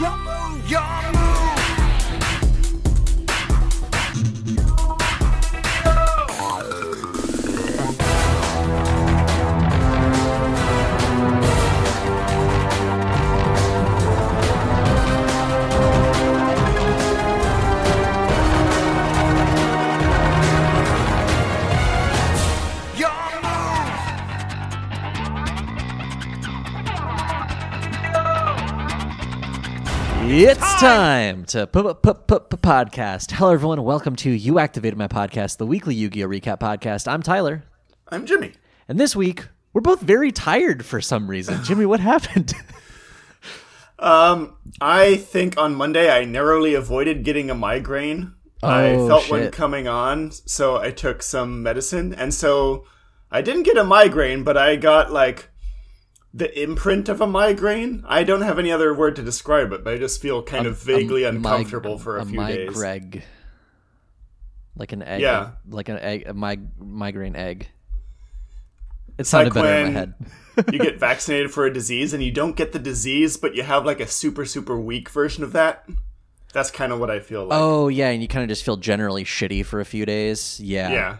Your move, your move. It's time to p- p- p- podcast. Hello, everyone. Welcome to You Activated My Podcast, the weekly Yu Gi Oh! recap podcast. I'm Tyler. I'm Jimmy. And this week, we're both very tired for some reason. Jimmy, what happened? Um, I think on Monday I narrowly avoided getting a migraine. I Oh, felt one coming on, so I took some medicine, and so I didn't get a migraine, but I got like the imprint of a migraine. I don't have any other word to describe it, but I just feel kind of vaguely A mig- uncomfortable for a, few days. migreg. Like an egg. Yeah. Like an egg, a mig- migraine egg. It sounded like better in my head. you get vaccinated for a disease and you don't get the disease, but you have like a super super weak version of that. That's kind of what I feel like. Oh, yeah. And you kind of just feel generally shitty for a few days. Yeah. yeah.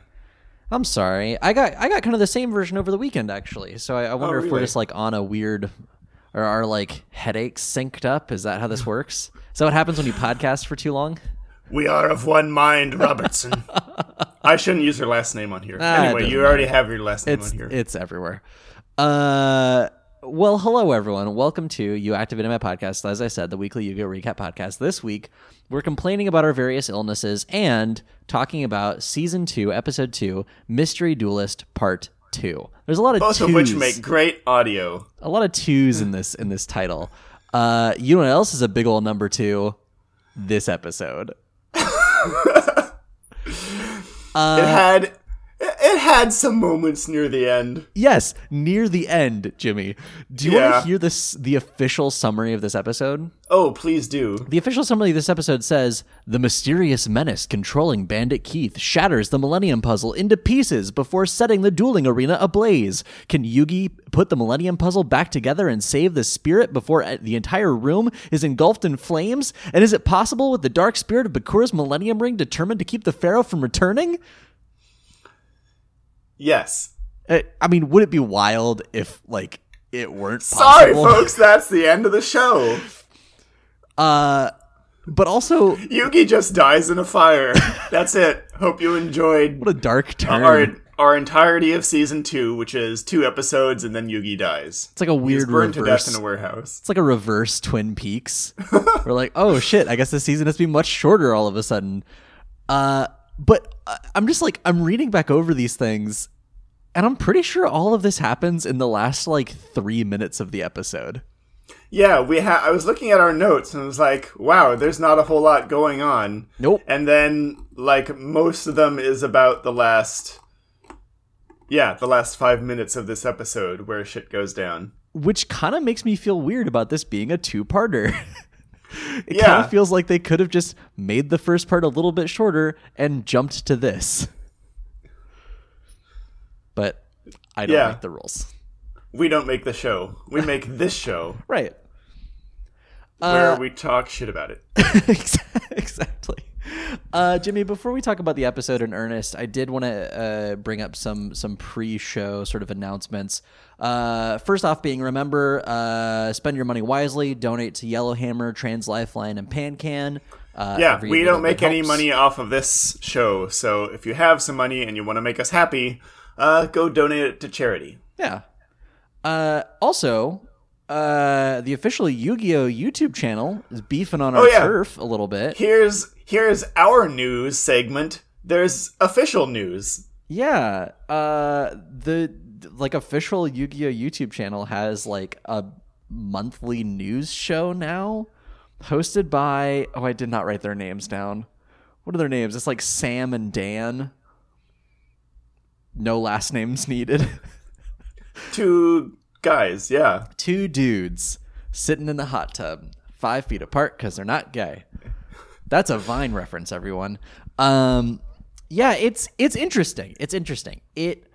I'm sorry. I got I got kind of the same version over the weekend actually. So I, I wonder if we're Oh, just like on a weird or are like headaches synced up? Is that how this works? Is that what happens when you podcast for too long? We are of one mind, Robertson. I shouldn't use your last name on here. Ah, anyway, you already have your last name It's on here. it's everywhere. Uh well, hello everyone. Welcome to You Activated My Podcast. As I said, the weekly Yu-Gi-Oh! recap podcast. This week, we're complaining about our various illnesses and talking about season two, episode two, Mystery Duelist Part Two. There's a lot of Both of which make great audio. a lot of twos in this in this title. Uh, you know what else is a big old number two? This episode. Uh, it had it had some moments near the end. Yes, near the end, Jimmy. Do you want to hear this? The official summary of this episode. Oh, please do. The official summary of this episode says the mysterious menace controlling Bandit Keith shatters the Millennium Puzzle into pieces before setting the dueling arena ablaze. Can Yugi put the Millennium Puzzle back together and save the spirit before the entire room is engulfed in flames? And is it possible with the dark spirit of Bakura's Millennium Ring determined to keep the Pharaoh from returning? Yes. I mean, would it be wild if like it weren't Sorry, possible? folks. That's the end of the show. Uh, but also, Yugi just dies in a fire. That's it. Hope you enjoyed what a dark turn. our our entality of season two, which is two episodes, and then Yugi dies. It's like a weird burned reverse. to death in a warehouse. It's like a reverse Twin Peaks. We're like, oh shit, I guess this season has to be much shorter all of a sudden. Uh, but I'm just like, I'm reading back over these things, and I'm pretty sure all of this happens in the last like three minutes of the episode. Yeah, we ha- I was looking at our notes and was like, wow, there's not a whole lot going on. Nope. And then like most of them is about the last Yeah, the last 5 minutes of this episode where shit goes down. Which kind of makes me feel weird about this being a two it kind of feels like they could have just made the first part a little bit shorter and jumped to this. But I don't Yeah. make the rules. We don't make the show. We make this show Right. where Uh, we talk shit about it. exactly. Uh, Jimmy, before we talk about the episode in earnest, I did want to uh, bring up some some pre-show sort of announcements. Uh, first off, being remember, uh, spend your money wisely. Donate to Yellowhammer, Trans Lifeline, and PanCan. Uh, Yeah, we don't make any money off of this show. So if you have some money and you want to make us happy, uh, go donate it to charity. Yeah. Uh, also, uh, the official Yu-Gi-Oh YouTube channel is beefing on our Oh, yeah. turf a little bit. Here's here's our news segment. There's official news. Yeah, uh, the like official Yu-Gi-Oh YouTube channel has like a monthly news show now, hosted by oh I did not write their names down. What are their names? It's like Sam and Dan. No last names needed. Two guys, yeah. Two dudes sitting in the hot tub, five feet apart because they're not gay. That's a Vine reference, everyone. Um, yeah, it's it's interesting. It's interesting. It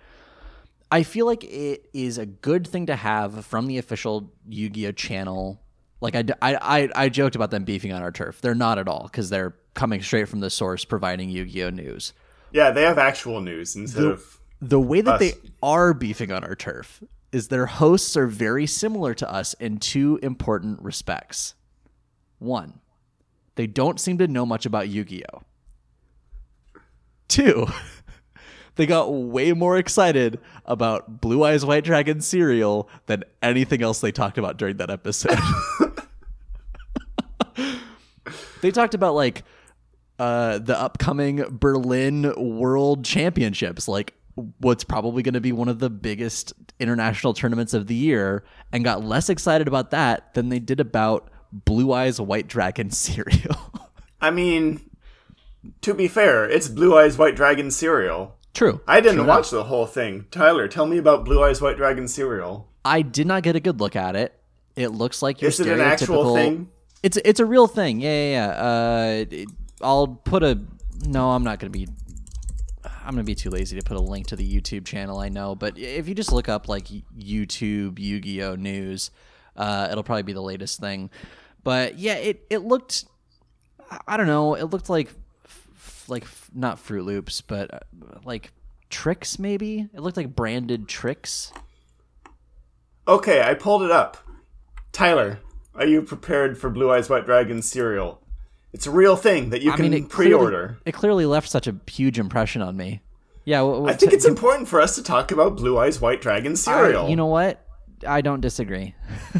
I feel like it is a good thing to have from the official Yu-Gi-Oh channel Like I, I, I joked about them beefing on our turf. They're not at all because they're coming straight from the source, providing Yu-Gi-Oh news. Yeah, they have actual news instead of. The way that Us. they are beefing on our turf is their hosts are very similar to us in two important respects. One, they don't seem to know much about Yu Gi Oh! Two, they got way more excited about Blue Eyes White Dragon cereal than anything else they talked about during that episode. they talked about like uh, the upcoming Berlin World Championships, like what's probably going to be one of the biggest international tournaments of the year, and got less excited about that than they did about Blue Eyes White Dragon cereal. I mean, to be fair, it's Blue Eyes White Dragon cereal. True. I didn't True watch the whole thing. Tyler, tell me about Blue Eyes White Dragon cereal. I did not get a good look at it. It looks like your Is it an actual stereotypical- thing? It's it's a real thing. Yeah, yeah. yeah. Uh, I'll put a. No, I'm not gonna be. I'm gonna be too lazy to put a link to the YouTube channel. I know, but if you just look up like YouTube Yu-Gi-Oh news, uh, it'll probably be the latest thing. But yeah, it it looked. I don't know. It looked like, like not Froot Loops, but uh, like Trix. Maybe it looked like branded Trix. Okay, I pulled it up. Tyler, are you prepared for Blue Eyes White Dragon cereal? It's a real thing that you I can mean, it pre-order. Clearly, it clearly left such a huge impression on me. Yeah, I think t- it's important for us to talk about Blue Eyes White Dragon cereal. I- you know what? I don't disagree.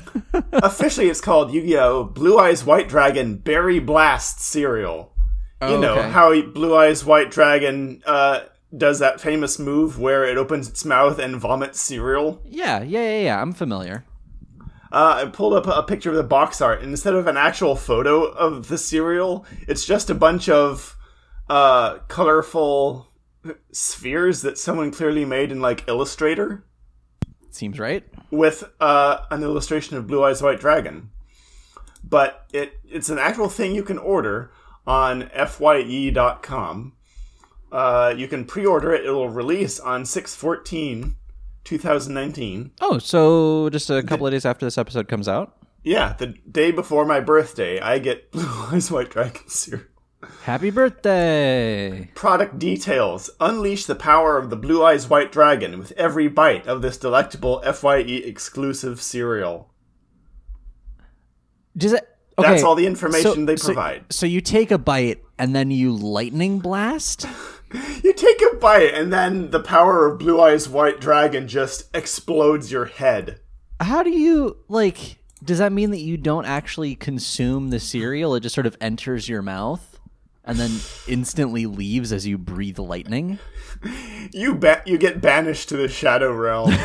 Officially, it's called Yu-Gi-Oh! Blue Eyes White Dragon Berry Blast cereal. You know okay. how Blue Eyes White Dragon uh, does that famous move where it opens its mouth and vomits cereal. Yeah, yeah, yeah, yeah. I'm familiar. Uh, I pulled up a picture of the box art, and instead of an actual photo of the cereal, it's just a bunch of uh, colorful spheres that someone clearly made in like Illustrator Seems right. with uh, an illustration of Blue Eyes White Dragon. But it it's an actual thing you can order on fye.com. Uh, you can pre-order it. It'll release on 614 2019. Oh, so just a couple of days after this episode comes out. Yeah, the day before my birthday, I get Blue Eyes White Dragon cereal. Happy birthday! Product details. Unleash the power of the Blue Eyes White Dragon with every bite of this delectable FYE exclusive cereal. Does it? Okay, That's all the information so- they so- provide. So, you take a bite and then you lightning blast. You take a bite, and then the power of Blue Eyes White Dragon just explodes your head. How do you like? Does that mean that you don't actually consume the cereal? It just sort of enters your mouth and then instantly leaves as you breathe lightning. You ba- you get banished to the Shadow Realm.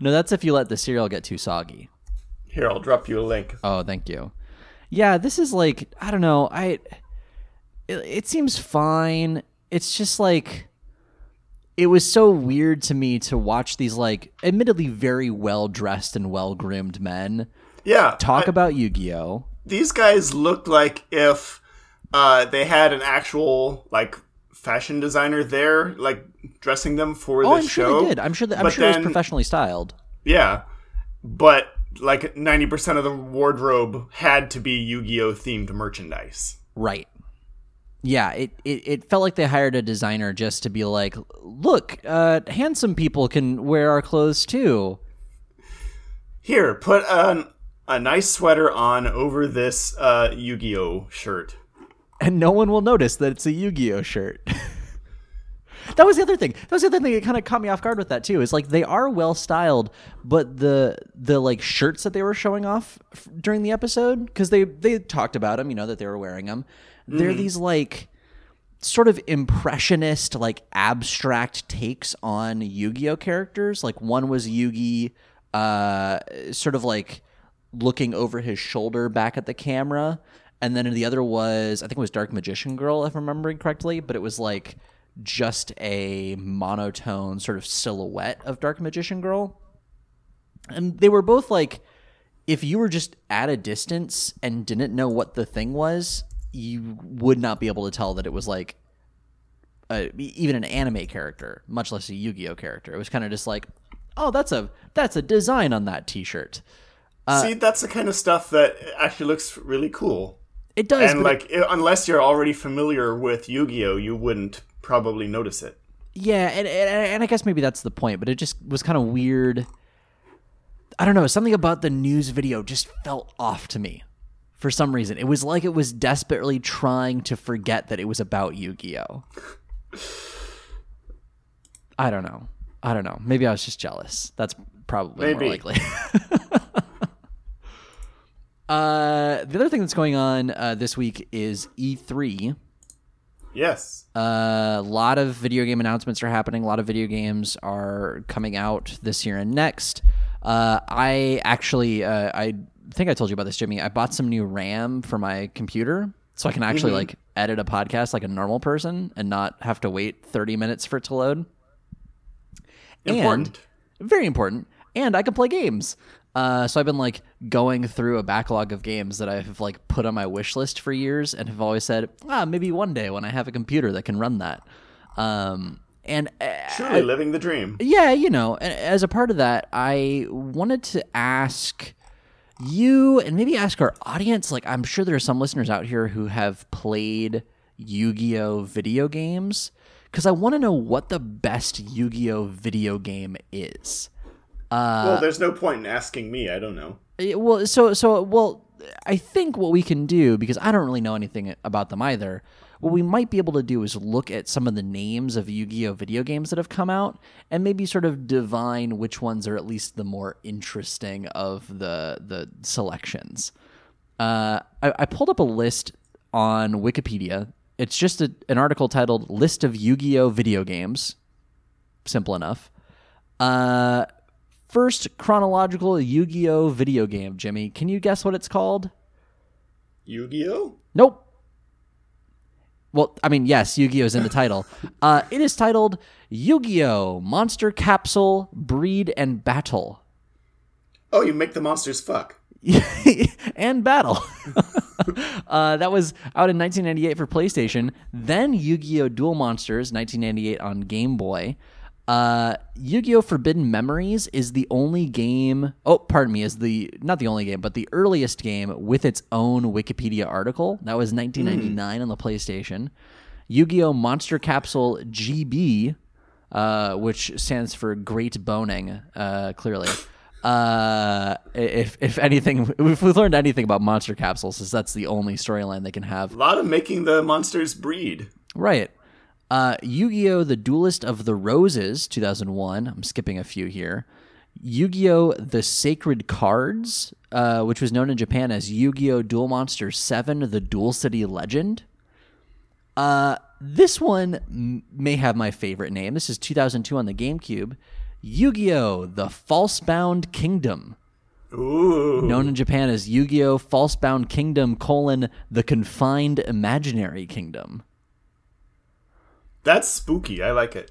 No, that's if you let the cereal get too soggy. Here, I'll drop you a link. Oh, thank you. Yeah, this is like I don't know. I it, it seems fine. It's just like it was so weird to me to watch these like admittedly very well dressed and well groomed men Yeah, talk I- about Yu-Gi-Oh. these guys looked like if uh, they had an actual like fashion designer there, like dressing them for the Oh, I'm show. sure they did. I'm sure that I'm But sure it was professionally styled. Yeah, but like ninety percent of the wardrobe had to be Yu-Gi-Oh themed merchandise. Right. Yeah, it, it, it felt like they hired a designer just to be like, look, uh, handsome people can wear our clothes too. Here, put an, a nice sweater on over this uh, Yu-Gi-Oh shirt. and no one will notice that it's a Yu-Gi-Oh shirt. that was the other thing. That was the other thing that kind of caught me off guard with that too. Is like they are well styled, but the the like shirts that they were showing off f- during the episode because they they talked about them, you know that they were wearing them. They're these like sort of impressionist, like abstract takes on Yu-Gi-Oh characters. Like one was Yugi, uh, sort of like looking over his shoulder back at the camera, and then the other was I think it was Dark Magician Girl, if I'm remembering correctly. But it was like just a monotone sort of silhouette of Dark Magician Girl, and they were both like if you were just at a distance and didn't know what the thing was, you would not be able to tell that it was like a, even an anime character, much less a Yu-Gi-Oh character. It was kind of just like, oh, that's a that's a design on that T-shirt. Uh, See, that's the kind of stuff that actually looks really cool. It does, and like, i unless you're already familiar with Yu-Gi-Oh, you wouldn't probably notice it. Yeah, and, and and I guess maybe that's the point, but it just was kind of weird. I don't know, something about the news video just felt off to me for some reason. It was like it was desperately trying to forget that it was about Yu-Gi-Oh. I don't know. I don't know. Maybe I was just jealous. That's probably Maybe. more likely. uh, the other thing that's going on uh, this week is E3. Yes. A lot of video game announcements are happening. A lot of video games are coming out this year and next. Uh, I actually, uh, I think I told you about this, Jimmy. I bought some new RAM for my computer so I can actually like edit a podcast like a normal person and not have to wait 30 minutes for it to load. Important. And very important. And I can play games. Uh, so I've been like going through a backlog of games that I've like put on my wish list for years and have always said, ah, maybe one day when I have a computer that can run that. Um, and uh, Truly living the dream. yeah, you know, as a part of that, I wanted to ask you and maybe ask our audience. Like, I'm sure there are some listeners out here who have played Yu Gi Oh! video games because I want to know what the best Yu Gi Oh! video game is. well, there's no point in asking me. I don't know. Eh, Well, so so well, I think what we can do because I don't really know anything about them either. What we might be able to do is look at some of the names of Yu-Gi-Oh video games that have come out and maybe sort of divine which ones are at least the more interesting of the the selections. Uh, I, I pulled up a list on Wikipedia. It's just a, an article titled "List of Yu-Gi-Oh video games." Simple enough. Uh, first chronological Yu-Gi-Oh video game, Jimmy. Can you guess what it's called? Yu-Gi-Oh? Nope. Well, I mean, yes, Yu-Gi-Oh is in the title. Uh, it is titled Yu-Gi-Oh! Monster Capsule Breed and Battle. Oh, you make the monsters fuck. and Battle. uh, that was out in 1998 for PlayStation. Then Yu-Gi-Oh! Duel Monsters, 1998 on Game Boy. Uh, Yu-Gi-Oh! Forbidden Memories is the only game. Oh, pardon me, is the not the only game, but the earliest game with its own Wikipedia article. That was 1999 on the PlayStation. Yu-Gi-Oh! Monster Capsule GB, uh, which stands for Great Boning, uh, clearly. Uh, if if anything, if we've learned anything about monster capsules, is that's the only storyline they can have. A lot of making the monsters breed. Right. Uh, Yu-Gi-Oh! The Duelist of the Roses, 2001. I'm skipping a few here. Yu-Gi-Oh! The Sacred Cards, uh, which was known in Japan as Yu-Gi-Oh! Duel Monsters 7, The Duel City Legend. Uh, this one m- may have my favorite name. This is 2002 on the GameCube. Yu-Gi-Oh! The Falsebound Kingdom Ooh. known in Japan as Yu-Gi-Oh! Falsebound Kingdom: colon the Confined Imaginary Kingdom. That's spooky. I like it.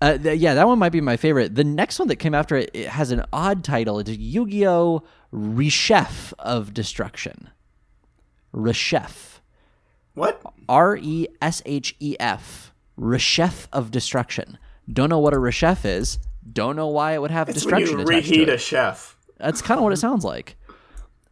Uh, th- yeah, that one might be my favorite. The next one that came after it, it has an odd title. It's Yu-Gi-Oh! Reshef of Destruction. Reshef. What? R E S H E F. Reshef of Destruction. Don't know what a Reshef is. Don't know why it would have It's when destruction you attached to reheat it. a chef. That's kind of what it sounds like.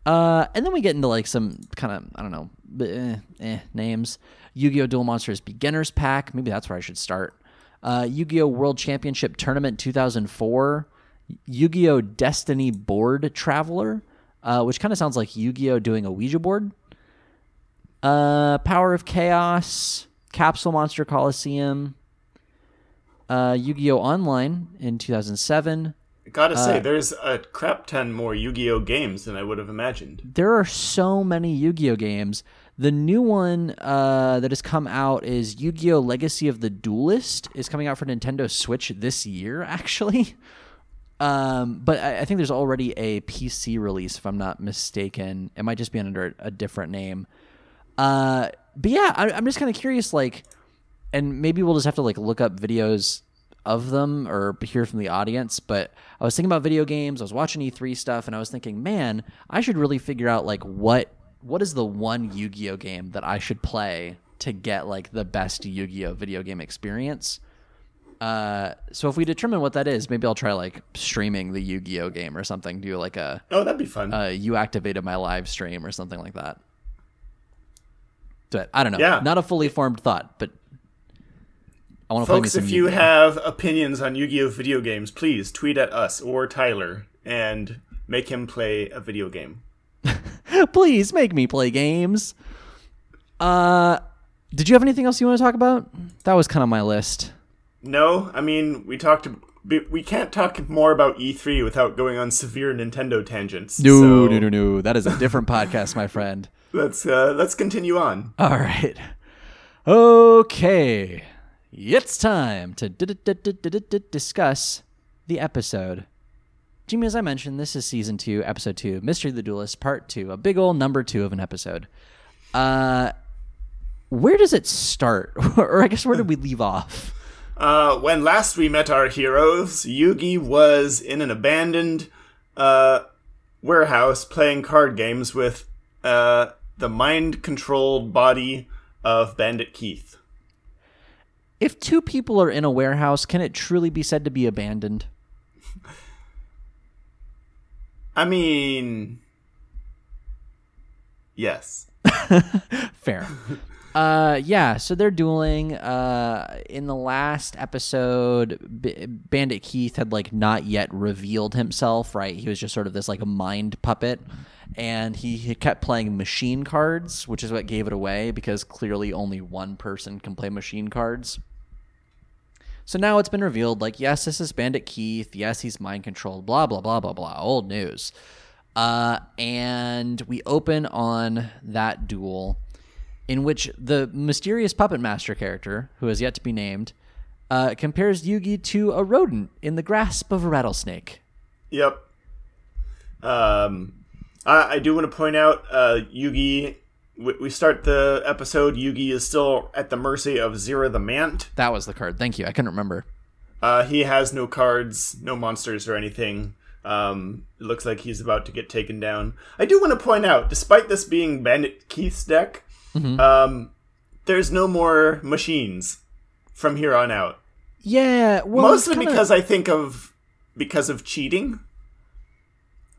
Uh, and then we get into like some kind of I don't know eh, eh, names. Yu-Gi-Oh! Duel Monsters Beginners Pack. Maybe that's where I should start. Uh, Yu-Gi-Oh! World Championship Tournament 2004. Yu-Gi-Oh! Destiny Board Traveler, uh, which kind of sounds like Yu-Gi-Oh! doing a Ouija board. Uh, Power of Chaos, Capsule Monster Coliseum, uh, Yu-Gi-Oh! Online in 2007. Gotta say, Uh, there's a crap ton more Yu-Gi-Oh games than I would have imagined. there are so many Yu-Gi-Oh games. The new one uh, that has come out is Yu-Gi-Oh Legacy of the Duelist is coming out for Nintendo Switch this year, actually. Um, but I, I think there's already a PC release, if I'm not mistaken. It might just be under a different name. Uh, but yeah, I, I'm just kind of curious, like, and maybe we'll just have to like look up videos of them or hear from the audience. But I was thinking about video games. I was watching E3 stuff, and I was thinking, man, I should really figure out like what what is the one Yu-Gi-Oh game that I should play to get like the best Yu-Gi-Oh video game experience. Uh, so if we determine what that is, maybe I'll try like streaming the Yu-Gi-Oh game or something. Do like a Oh, that'd be fun. uh, you activated my live stream or something like that. But I don't know. Yeah. Not a fully formed thought, but I want to Folks, if you Yu-Gi-Oh. have opinions on Yu-Gi-Oh video games, please tweet at us or Tyler and make him play a video game. Please make me play games. Uh, did you have anything else you want to talk about? That was kind of my list. No, I mean we talked. We can't talk more about E3 without going on severe Nintendo tangents. No, so no, no, no. That is a different podcast, my friend. Let's uh, let's continue on. All right. Okay. It's time to d- d- d- discuss the episode. Jimmy, as I mentioned, this is season two, episode two, Mystery of the Duelist, part two, a big old number two of an episode. Uh, where does it start? or I guess where did we leave off? Uh, when last we met our heroes, Yugi was in an abandoned uh, warehouse playing card games with uh, the mind-controlled body of Bandit Keith. If two people are in a warehouse, can it truly be said to be abandoned? I mean, yes. Fair. Uh, yeah, so they're dueling. Uh, in the last episode, B- Bandit Keith had like not yet revealed himself. Right, he was just sort of this like a mind puppet, and he, he kept playing machine cards, which is what gave it away because clearly only one person can play machine cards. So now it's been revealed like, yes, this is Bandit Keith. Yes, he's mind controlled. Blah, blah, blah, blah, blah. Old news. Uh, and we open on that duel in which the mysterious puppet master character, who has yet to be named, uh, compares Yugi to a rodent in the grasp of a rattlesnake. Yep. Um, I, I do want to point out, uh, Yugi. We, we start the episode. Yugi is still at the mercy of Zera the Mant. That was the card. Thank you. I couldn't remember. Uh, he has no cards, no monsters or anything. Um, it looks like he's about to get taken down. I do want to point out, despite this being Bandit Keith's deck, um, there's no more machines from here on out. Yeah, well, Mostly kinda- because I think of because of cheating.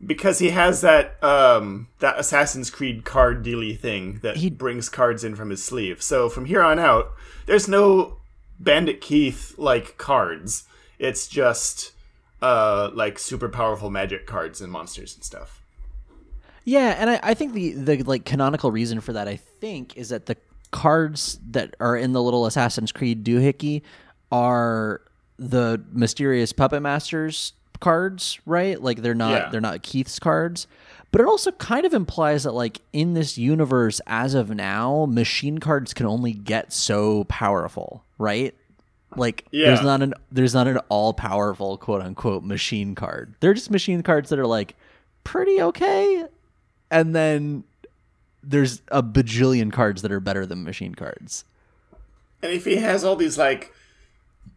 Because he has that um, that Assassin's Creed card dealy thing that He- brings cards in from his sleeve. So from here on out, there's no Bandit Keith like cards. It's just uh, like super powerful magic cards and monsters and stuff. Yeah, and I, I think the the like canonical reason for that I think is that the cards that are in the little Assassin's Creed doohickey are the mysterious puppet masters cards, right? Like they're not Yeah. they're not Keith's cards. But it also kind of implies that like in this universe as of now, machine cards can only get so powerful, right? Like there's not an there's not an all powerful quote unquote machine card. They're just machine cards that are like pretty okay. And then there's a bajillion cards that are better than machine cards. And if he has all these like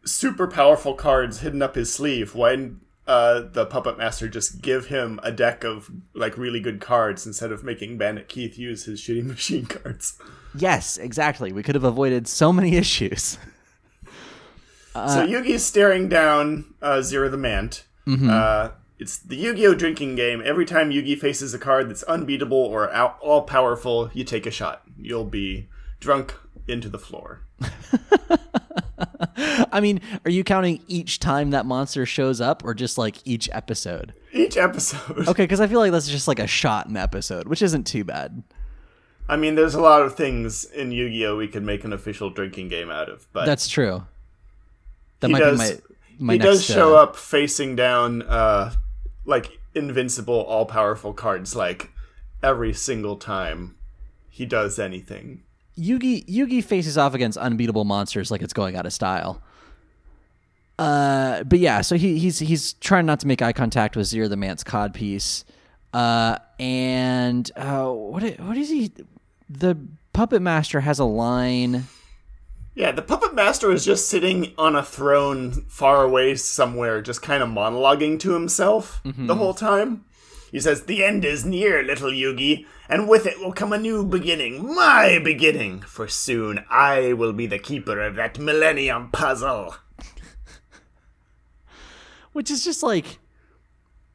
super powerful cards hidden up his sleeve, why uh, the puppet master just give him a deck of like really good cards instead of making Bandit Keith use his shitty machine cards? Yes, exactly. We could have avoided so many issues. so Yugi's staring down uh, Zero the Mant. Uh, it's the Yu-Gi-Oh drinking game. Every time Yugi faces a card that's unbeatable or out- all powerful, you take a shot. You'll be drunk into the floor. I mean, are you counting each time that monster shows up or just like each episode? Each episode. Okay, because I feel like that's just like a shot in an episode, which isn't too bad. I mean, there's a lot of things in Yu-Gi-Oh we could make an official drinking game out of, but That's true. That he might does. be my my he next. does show uh, up facing down, uh, like invincible, all-powerful cards, like every single time he does anything. Yugi Yugi faces off against unbeatable monsters like it's going out of style. Uh, but yeah, so he he's he's trying not to make eye contact with Zero the Mant's cod piece. Uh, and uh, what what is he? The puppet master has a line. Yeah, the puppet master is just sitting on a throne far away somewhere, just kind of monologuing to himself Mm-hmm. the whole time. He says, The end is near, little Yugi, and with it will come a new beginning, my beginning, for soon I will be the keeper of that millennium puzzle. which is just like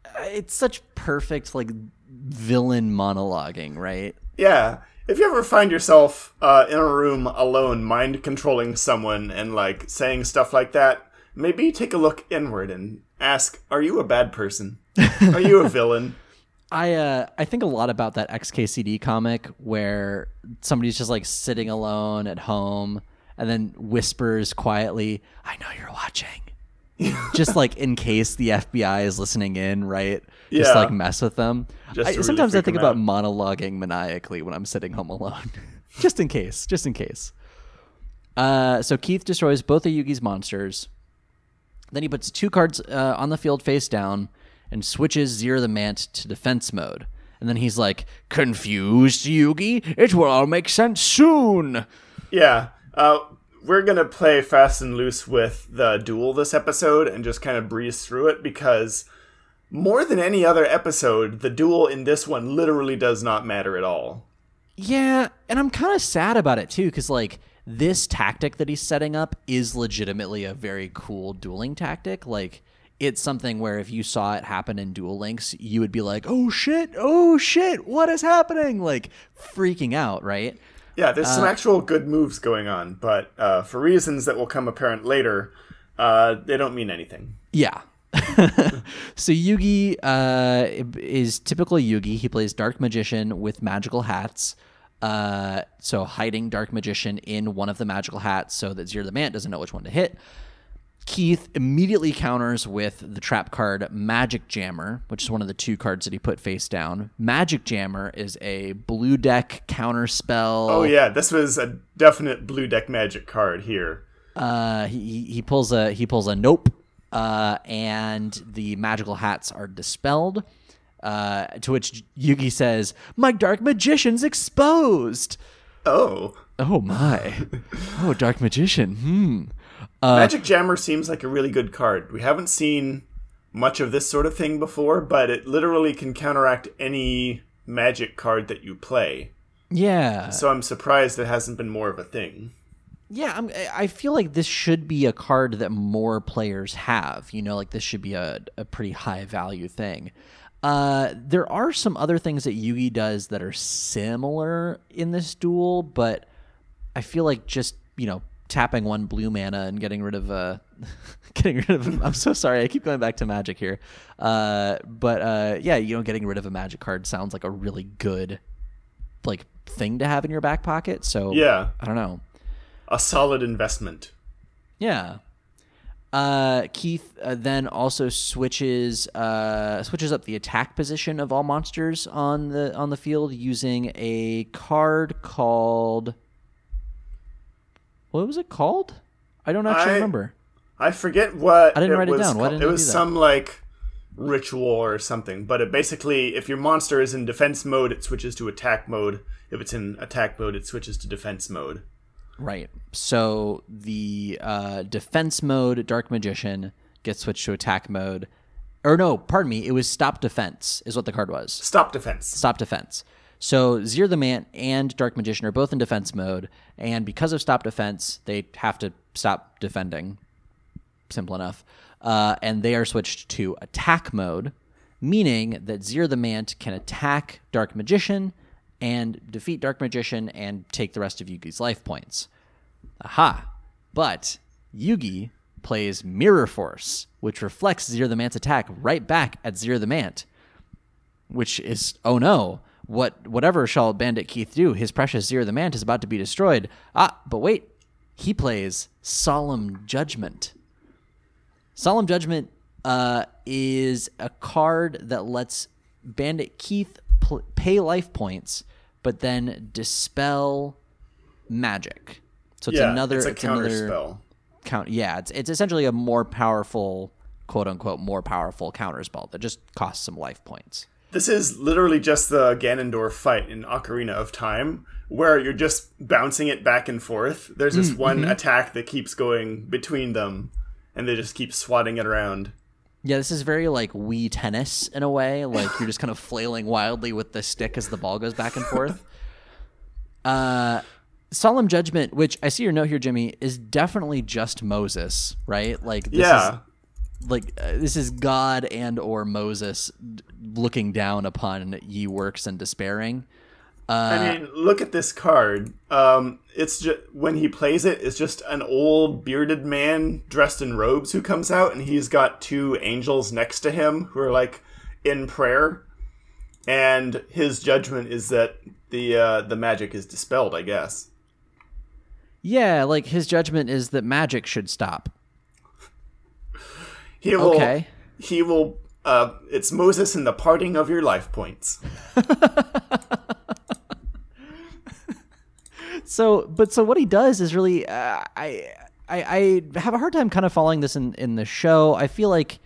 uh, it's such perfect like villain monologuing, right? Yeah. If you ever find yourself uh, in a room alone, mind controlling someone and like saying stuff like that, maybe take a look inward and ask, "Are you a bad person? Are you a villain?" I uh I think a lot about that XKCD comic where somebody's just like sitting alone at home and then whispers quietly, "I know you're watching." just like in case the FBI is listening in, right? Just like mess with them. I, really sometimes I think about out. monologuing maniacally when I'm sitting home alone. just in case, just in case. Uh, so Keith destroys both of Yugi's monsters. Then he puts two cards uh, on the field face down and switches Zero the Mant to defense mode. And then he's like, Confused, Yugi? It will all make sense soon. Yeah. Uh, we're going to play fast and loose with the duel this episode and just kind of breeze through it because more than any other episode, the duel in this one literally does not matter at all. Yeah, and I'm kind of sad about it too, because like this tactic that he's setting up is legitimately a very cool dueling tactic. Like it's something where if you saw it happen in Duel Links, you would be like, "Oh shit! Oh shit! What is happening?" Like freaking out, right? Yeah, there's some actual good moves going on, but uh, for reasons that will come apparent later, uh, they don't mean anything. Yeah. so Yugi uh, is typical Yugi. He plays Dark Magician with magical hats. Uh, so hiding Dark Magician in one of the magical hats so that Zero the Mant doesn't know which one to hit. Keith immediately counters with the trap card Magic Jammer, which is one of the two cards that he put face down. Magic Jammer is a blue deck counter spell. Oh yeah, this was a definite blue deck magic card here. Uh, he he- pulls a he pulls a nope, uh, and the magical hats are dispelled. Uh, to which Yugi says, "My dark magician's exposed." Oh, Oh my! oh, dark magician. Hmm. Uh, Magic Jammer seems like a really good card. We haven't seen much of this sort of thing before, but it literally can counteract any magic card that you play. Yeah. So I'm surprised it hasn't been more of a thing. Yeah, I'm, I feel like this should be a card that more players have. You know, like this should be a, a pretty high value thing. Uh, there are some other things that Yugi does that are similar in this duel, but I feel like just you know tapping one blue mana and getting rid of uh getting rid of I'm so sorry I keep going back to magic here uh but uh yeah you know getting rid of a magic card sounds like a really good like thing to have in your back pocket so Yeah, I don't know a solid investment. yeah. Uh, Keith uh, then also switches uh, switches up the attack position of all monsters on the on the field using a card called what was it called? I don't actually I- remember. I forget what I didn't write it down. Why didn't it was some like ritual or something. But it basically, if your monster is in defense mode, it switches to attack mode. If it's in attack mode, it switches to defense mode. Right. So the uh, defense mode Dark Magician gets switched to attack mode. Or no, pardon me. It was stop defense is what the card was. Stop defense. stop defense. So Zera the Man and Dark Magician are both in defense mode, and because of stop defense, they have to stop defending. Simple enough. Uh, and they are switched to attack mode, meaning that Zera the Mant can attack Dark Magician and defeat Dark Magician and take the rest of Yugi's life points. Aha! But Yugi plays Mirror Force, which reflects Zera the Mant's attack right back at Zera the Mant which is oh no what whatever shall bandit keith do his precious zero the mant is about to be destroyed. Ah but wait he plays solemn judgment. Solemn judgment uh, is a card that lets bandit keith pl- pay life points but then dispel magic. So it's yeah, another it's it's counter another spell. count yeah it's it's essentially a more powerful quote unquote more powerful counter spell that just costs some life points This is literally just the Ganondorf fight in Ocarina of Time, where you're just bouncing it back and forth. There's Mm, this one mm-hmm. attack that keeps going between them, and they just keep swatting it around. Yeah, this is very like Wii tennis in a way. Like you're just kind of flailing wildly with the stick as the ball goes back and forth. Uh, Solemn Judgment, which I see your note here, Jimmy, is definitely just Moses, right? Like this yeah, is like uh, this is God and or Moses looking down upon ye works and despairing. I mean, look at this card. Um, it's just when he plays it, it's just an old bearded man dressed in robes who comes out, and he's got two angels next to him who are like in prayer, and his judgment is that the uh, the magic is dispelled. I guess. Yeah, like his judgment is that magic should stop. He will. Okay. He will. Uh, it's Moses and the parting of your life points. So, but so what he does is really, uh, I, I, I have a hard time kind of following this in in the show. I feel like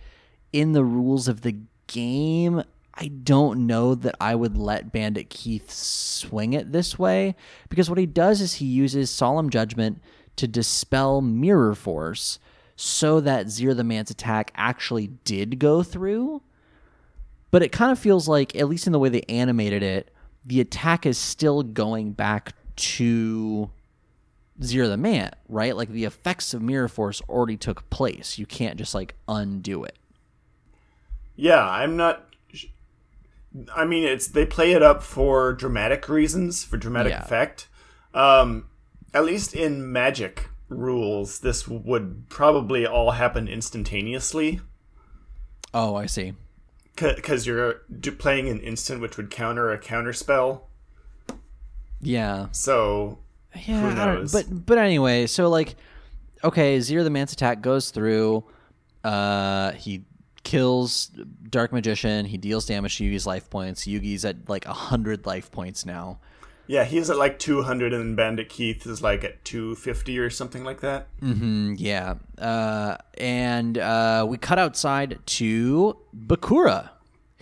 in the rules of the game, I don't know that I would let Bandit Keith swing it this way because what he does is he uses Solemn Judgment to dispel Mirror Force so that Zero the Man's attack actually did go through. But it kind of feels like, at least in the way they animated it, the attack is still going back to Zero the Man, right? Like the effects of Mirror Force already took place. You can't just like undo it. Yeah, I'm not. I mean, it's they play it up for dramatic reasons, for dramatic Yeah. effect. Um, at least in Magic rules, this would probably all happen instantaneously Oh, I see. because you're playing an instant, which would counter a counter spell. Yeah. So Yeah, Who knows? but but anyway, so like, okay, Zero the Man's attack goes through. Uh, he kills Dark Magician. He deals damage to Yugi's life points. Yugi's at like a hundred life points now. Yeah, he's at like 200, and Bandit Keith is like at 250 or something like that. Mm-hmm, yeah. Uh, and uh, we cut outside to Bakura,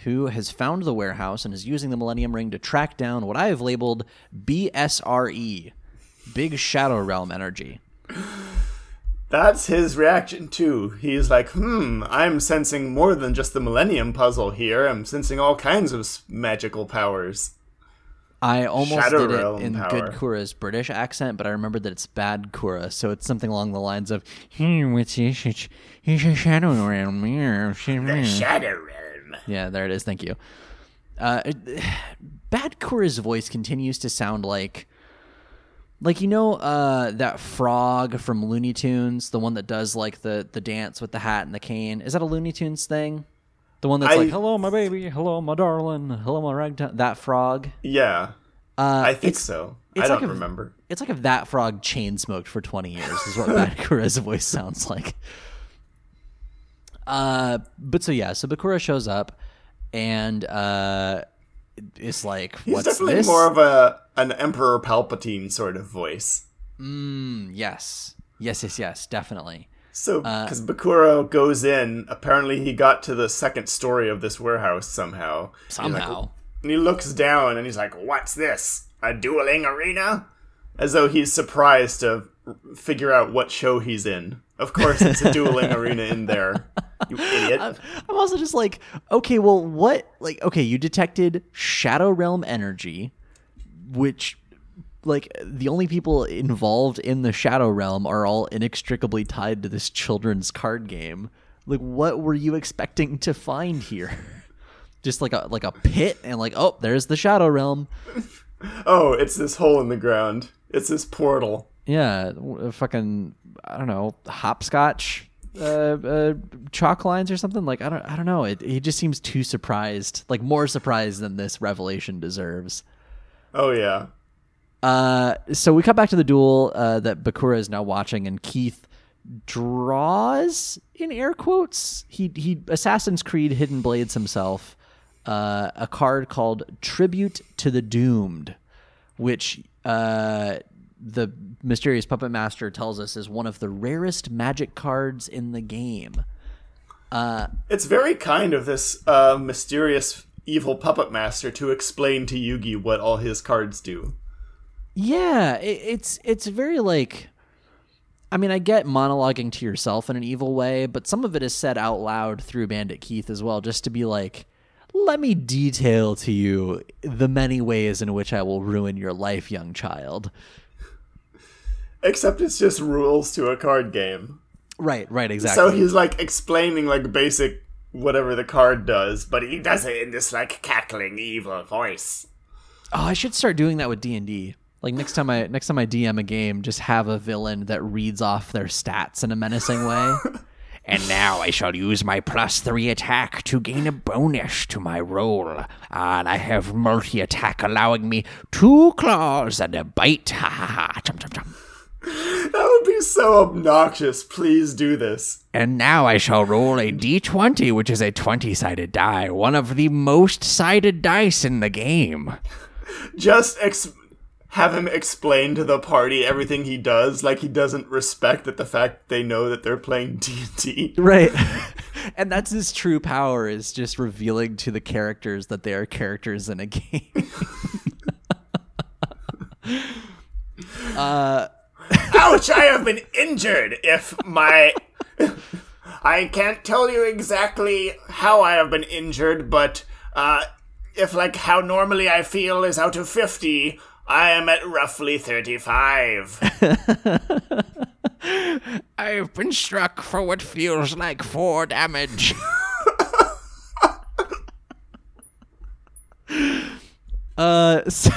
who has found the warehouse and is using the Millennium Ring to track down what I have labeled BSRE, Big Shadow Realm Energy. That's his reaction too. He's like, "Hmm, I'm sensing more than just the Millennium Puzzle here. I'm sensing all kinds of magical powers." I almost Shadow did it in power. good Kura's British accent, but I remembered that it's bad Kura, so it's something along the lines of "Hmm, what's this? It's, it's a shadow realm here." Shadow Realm. Yeah, there it is. Thank you. Uh, Bad Kura's voice continues to sound like, like you know, uh, that frog from Looney Tunes, the one that does like the the dance with the hat and the cane. Is that a Looney Tunes thing? The one that's I- like, "Hello, my baby. Hello, my darling. Hello, my ragtime." That frog. Yeah, Uh, I think it's- so. it's I don't like a- remember. It's like if that frog chain smoked for 20 years, is what Bakura's voice sounds like. Uh, but so yeah, so Bakura shows up and uh, it's like, He's what's definitely this? more of a an Emperor Palpatine sort of voice. Mm, yes, yes, yes, yes, definitely. So, Uh, because Bakura goes in, apparently he got to the second story of this warehouse somehow. He's like- Somehow. and he looks down and he's like, "What's this? A dueling arena?" As though he's surprised to figure out what show he's in. Of course, it's a dueling arena in there. You idiot. I'm also just like, okay, well, what? Like, okay, you detected Shadow Realm energy, which, like, the only people involved in the Shadow Realm are all inextricably tied to this children's card game. Like, what were you expecting to find here? Just like a like a pit, and like, oh, there's the Shadow Realm. Oh, it's this hole in the ground. It's this portal. Yeah, fucking, I don't know, hopscotch uh, uh, chalk lines or something. Like I don't, I don't know. It, he just seems too surprised, like more surprised than this revelation deserves. Oh yeah. Uh, so we cut back to the duel uh, that Bakura is now watching, and Keith draws in air quotes. He he Assassin's Creed Hidden Blades himself uh, a card called Tribute to the Doomed, which uh, the mysterious puppet master tells us is one of the rarest magic cards in the game. It's very kind of this uh, mysterious evil puppet master to explain to Yugi what all his cards do. Yeah, it, it's it's very like I mean, I get monologuing to yourself in an evil way, but some of it is said out loud through Bandit Keith as well, just to be like, let me detail to you the many ways in which I will ruin your life, young child. Except it's just rules to a card game. Right, right, exactly. So he's like explaining like basic whatever the card does, but he does it in this like cackling evil voice. Oh, I should start doing that with D and D. Like next time I next time I DM a game, just have a villain that reads off their stats in a menacing way. And now I shall use my plus three attack to gain a bonus to my roll. And I have multi attack allowing me two claws and a bite. Ha ha ha. Chum chum chum. That would be so obnoxious. Please do this. And now I shall roll a d20, which is a 20 sided die, one of the most sided dice in the game. Just ex- have him explain to the party everything he does, like he doesn't respect that the fact they know that they're playing D and D. right. and that's his true power is just revealing to the characters that they are characters in a game. Ouch! I have been injured. If my I can't tell you exactly how I have been injured, but uh, if like how normally I feel is out of fifty, I am at roughly thirty-five. I've been struck for what feels like four damage. Uh, so,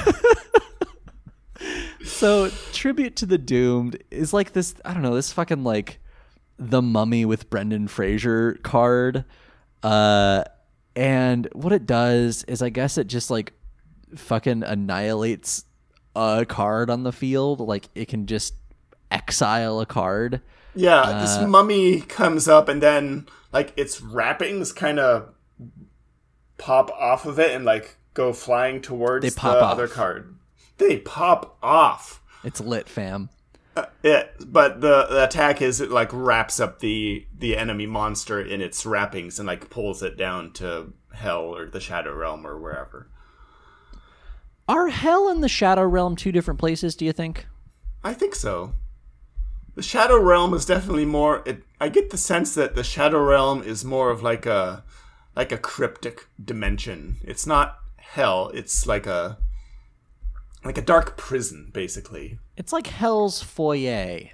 so tribute to the doomed is like this. I don't know this fucking like the mummy with Brendan Fraser card. Uh, and what it does is, I guess it just like fucking annihilates a card on the field. Like it can just exile a card. Yeah, uh, this mummy comes up and then like its wrappings kind of pop off of it and like go flying towards They pop the off. other card. They pop off. It's lit, fam. Uh, it, but the, the attack is it like wraps up the the enemy monster in its wrappings and like pulls it down to hell or the shadow realm or wherever. Are hell and the shadow realm two different places? Do you think? I think so. The shadow realm is definitely more. It, I get the sense that the shadow realm is more of like a like a cryptic dimension. It's not hell. It's like a like a dark prison, basically. It's like hell's foyer.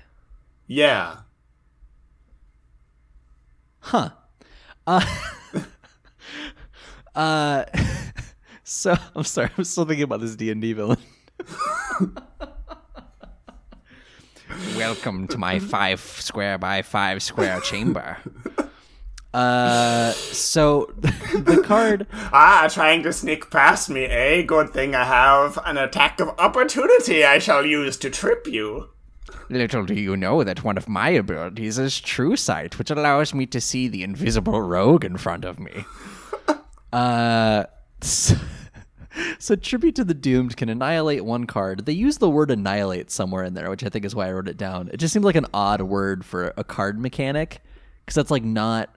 Yeah. Huh. Uh, uh so I'm sorry, I'm still thinking about this D and D villain. Welcome to my five square by five square chamber. Uh so the card Ah, trying to sneak past me, eh? Good thing I have an attack of opportunity I shall use to trip you. Little do you know that one of my abilities is True Sight, which allows me to see the invisible rogue in front of me. uh so, so tribute to the doomed can annihilate one card. They use the word annihilate somewhere in there, which I think is why I wrote it down. It just seemed like an odd word for a card mechanic cuz that's like not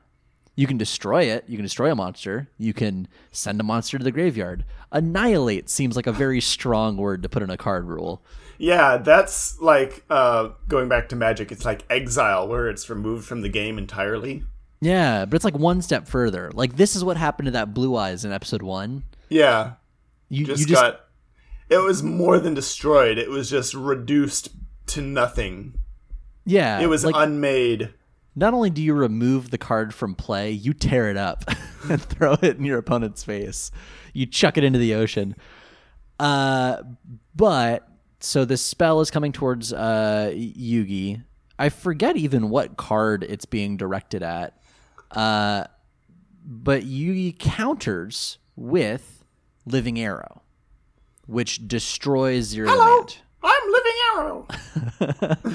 you can destroy it, you can destroy a monster, you can send a monster to the graveyard. Annihilate seems like a very strong word to put in a card rule. Yeah, that's like uh going back to magic, it's like exile where it's removed from the game entirely. Yeah, but it's like one step further. Like this is what happened to that blue eyes in episode 1. Yeah. You Just, you just got it was more than destroyed. It was just reduced to nothing. yeah, It was like unmade. not only do you remove the card from play, you tear it up and throw it in your opponent's face. You chuck it into the ocean. Uh, but so this spell is coming towards uh, Yugi. I forget even what card it's being directed at. Uh, but Yugi counters with Living Arrow, which destroys Zero the Mant. I'm living arrow.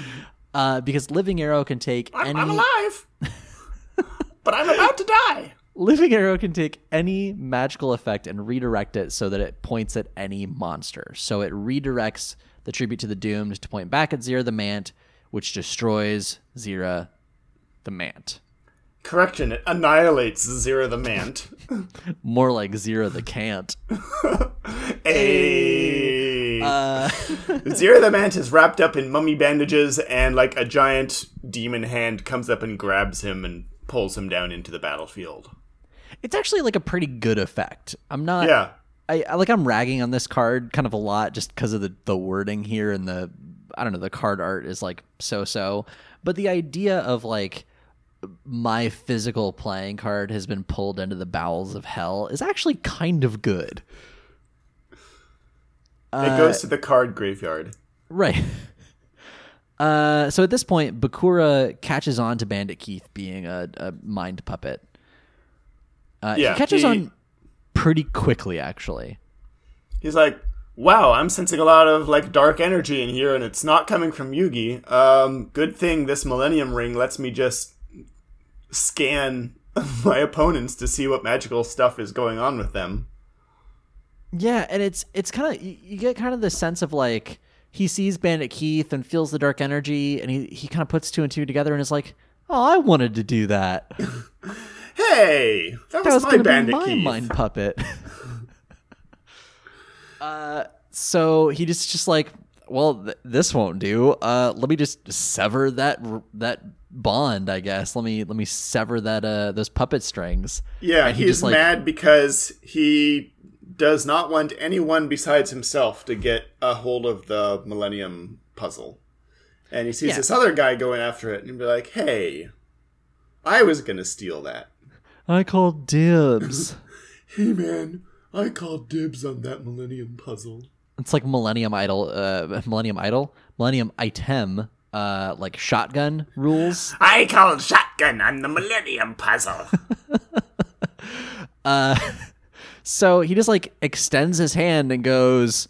Uh, because Living Arrow can take I'm, any I'm alive. but I'm about to die. Living Arrow can take any magical effect and redirect it so that it points at any monster. So it redirects the tribute to the doomed to point back at Zera the Mant, which destroys Zera the Mant. Correction, it annihilates Zero the Mant. More like Zero the Can't. Hey. Uh, Zera the Mant is wrapped up in mummy bandages, and like a giant demon hand comes up and grabs him and pulls him down into the battlefield. it's actually like a pretty good effect. I'm not. Yeah. I, I like I'm ragging on this card kind of a lot just because of the the wording here and the I don't know the card art is like so so, but the idea of like my physical playing card has been pulled into the bowels of hell is actually kind of good. it goes to the card graveyard. Right. Uh, so at this point, Bakura catches on to Bandit Keith being a, a mind puppet. Uh, Yeah, he catches he- on pretty quickly, actually. He's like, "Wow, I'm sensing a lot of like dark energy in here, and it's not coming from Yugi. Um, good thing this Millennium Ring lets me just scan my opponents to see what magical stuff is going on with them." Yeah, and it's it's kind of you, get kind of the sense of like he sees Bandit Keith and feels the dark energy, and he he kind of puts two and two together and is like, "Oh, I wanted to do that. Hey, that, That was, was my going to be bandit my Keith. mind puppet." uh, so he just just like, well, th- this won't do. Uh, let me just sever that r- that bond, I guess. Let me let me sever that uh those puppet strings. Yeah, And he he's just, like- mad because he does not want anyone besides himself to get a hold of the Millennium Puzzle. And he sees Yeah. this other guy going after it and be like, "Hey, I was gonna steal that." I called dibs. Hey man, I called dibs on that Millennium Puzzle. It's like Millennium Idol, uh, Millennium Idol, Millennium Item, uh, like shotgun rules. I called shotgun on the Millennium Puzzle. Uh, so he just like extends his hand and goes,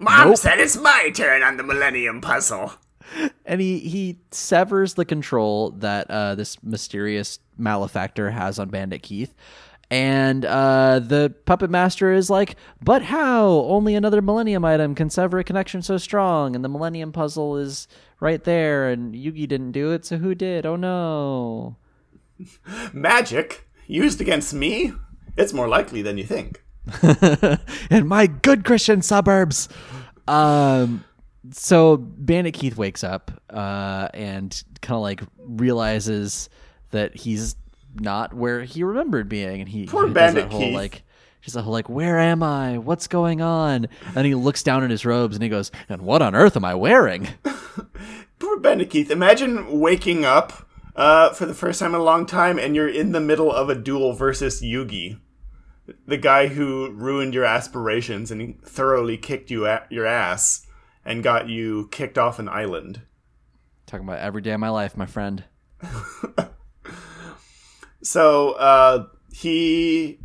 Mom Nope. said it's my turn on the Millennium Puzzle. and he he severs the control that uh, this mysterious malefactor has on Bandit Keith. And uh, the puppet master is like, but how? Only another Millennium item can sever a connection so strong, and the Millennium puzzle is right there, and Yugi didn't do it, so who did? Oh no! Magic used against me? It's more likely than you think. in my good Christian suburbs. Um, so Bandit Keith wakes up uh, and kind of like realizes that he's not where he remembered being, and he Poor Bandit whole Keith. like. He's the whole like, where am I? What's going on? And he looks down at his robes and he goes, and what on earth am I wearing? Poor Bandit Keith. Imagine waking up uh, for the first time in a long time and you're in the middle of a duel versus Yugi, the guy who ruined your aspirations and thoroughly kicked you at your ass and got you kicked off an island. Talking about every day of my life, my friend. So uh, he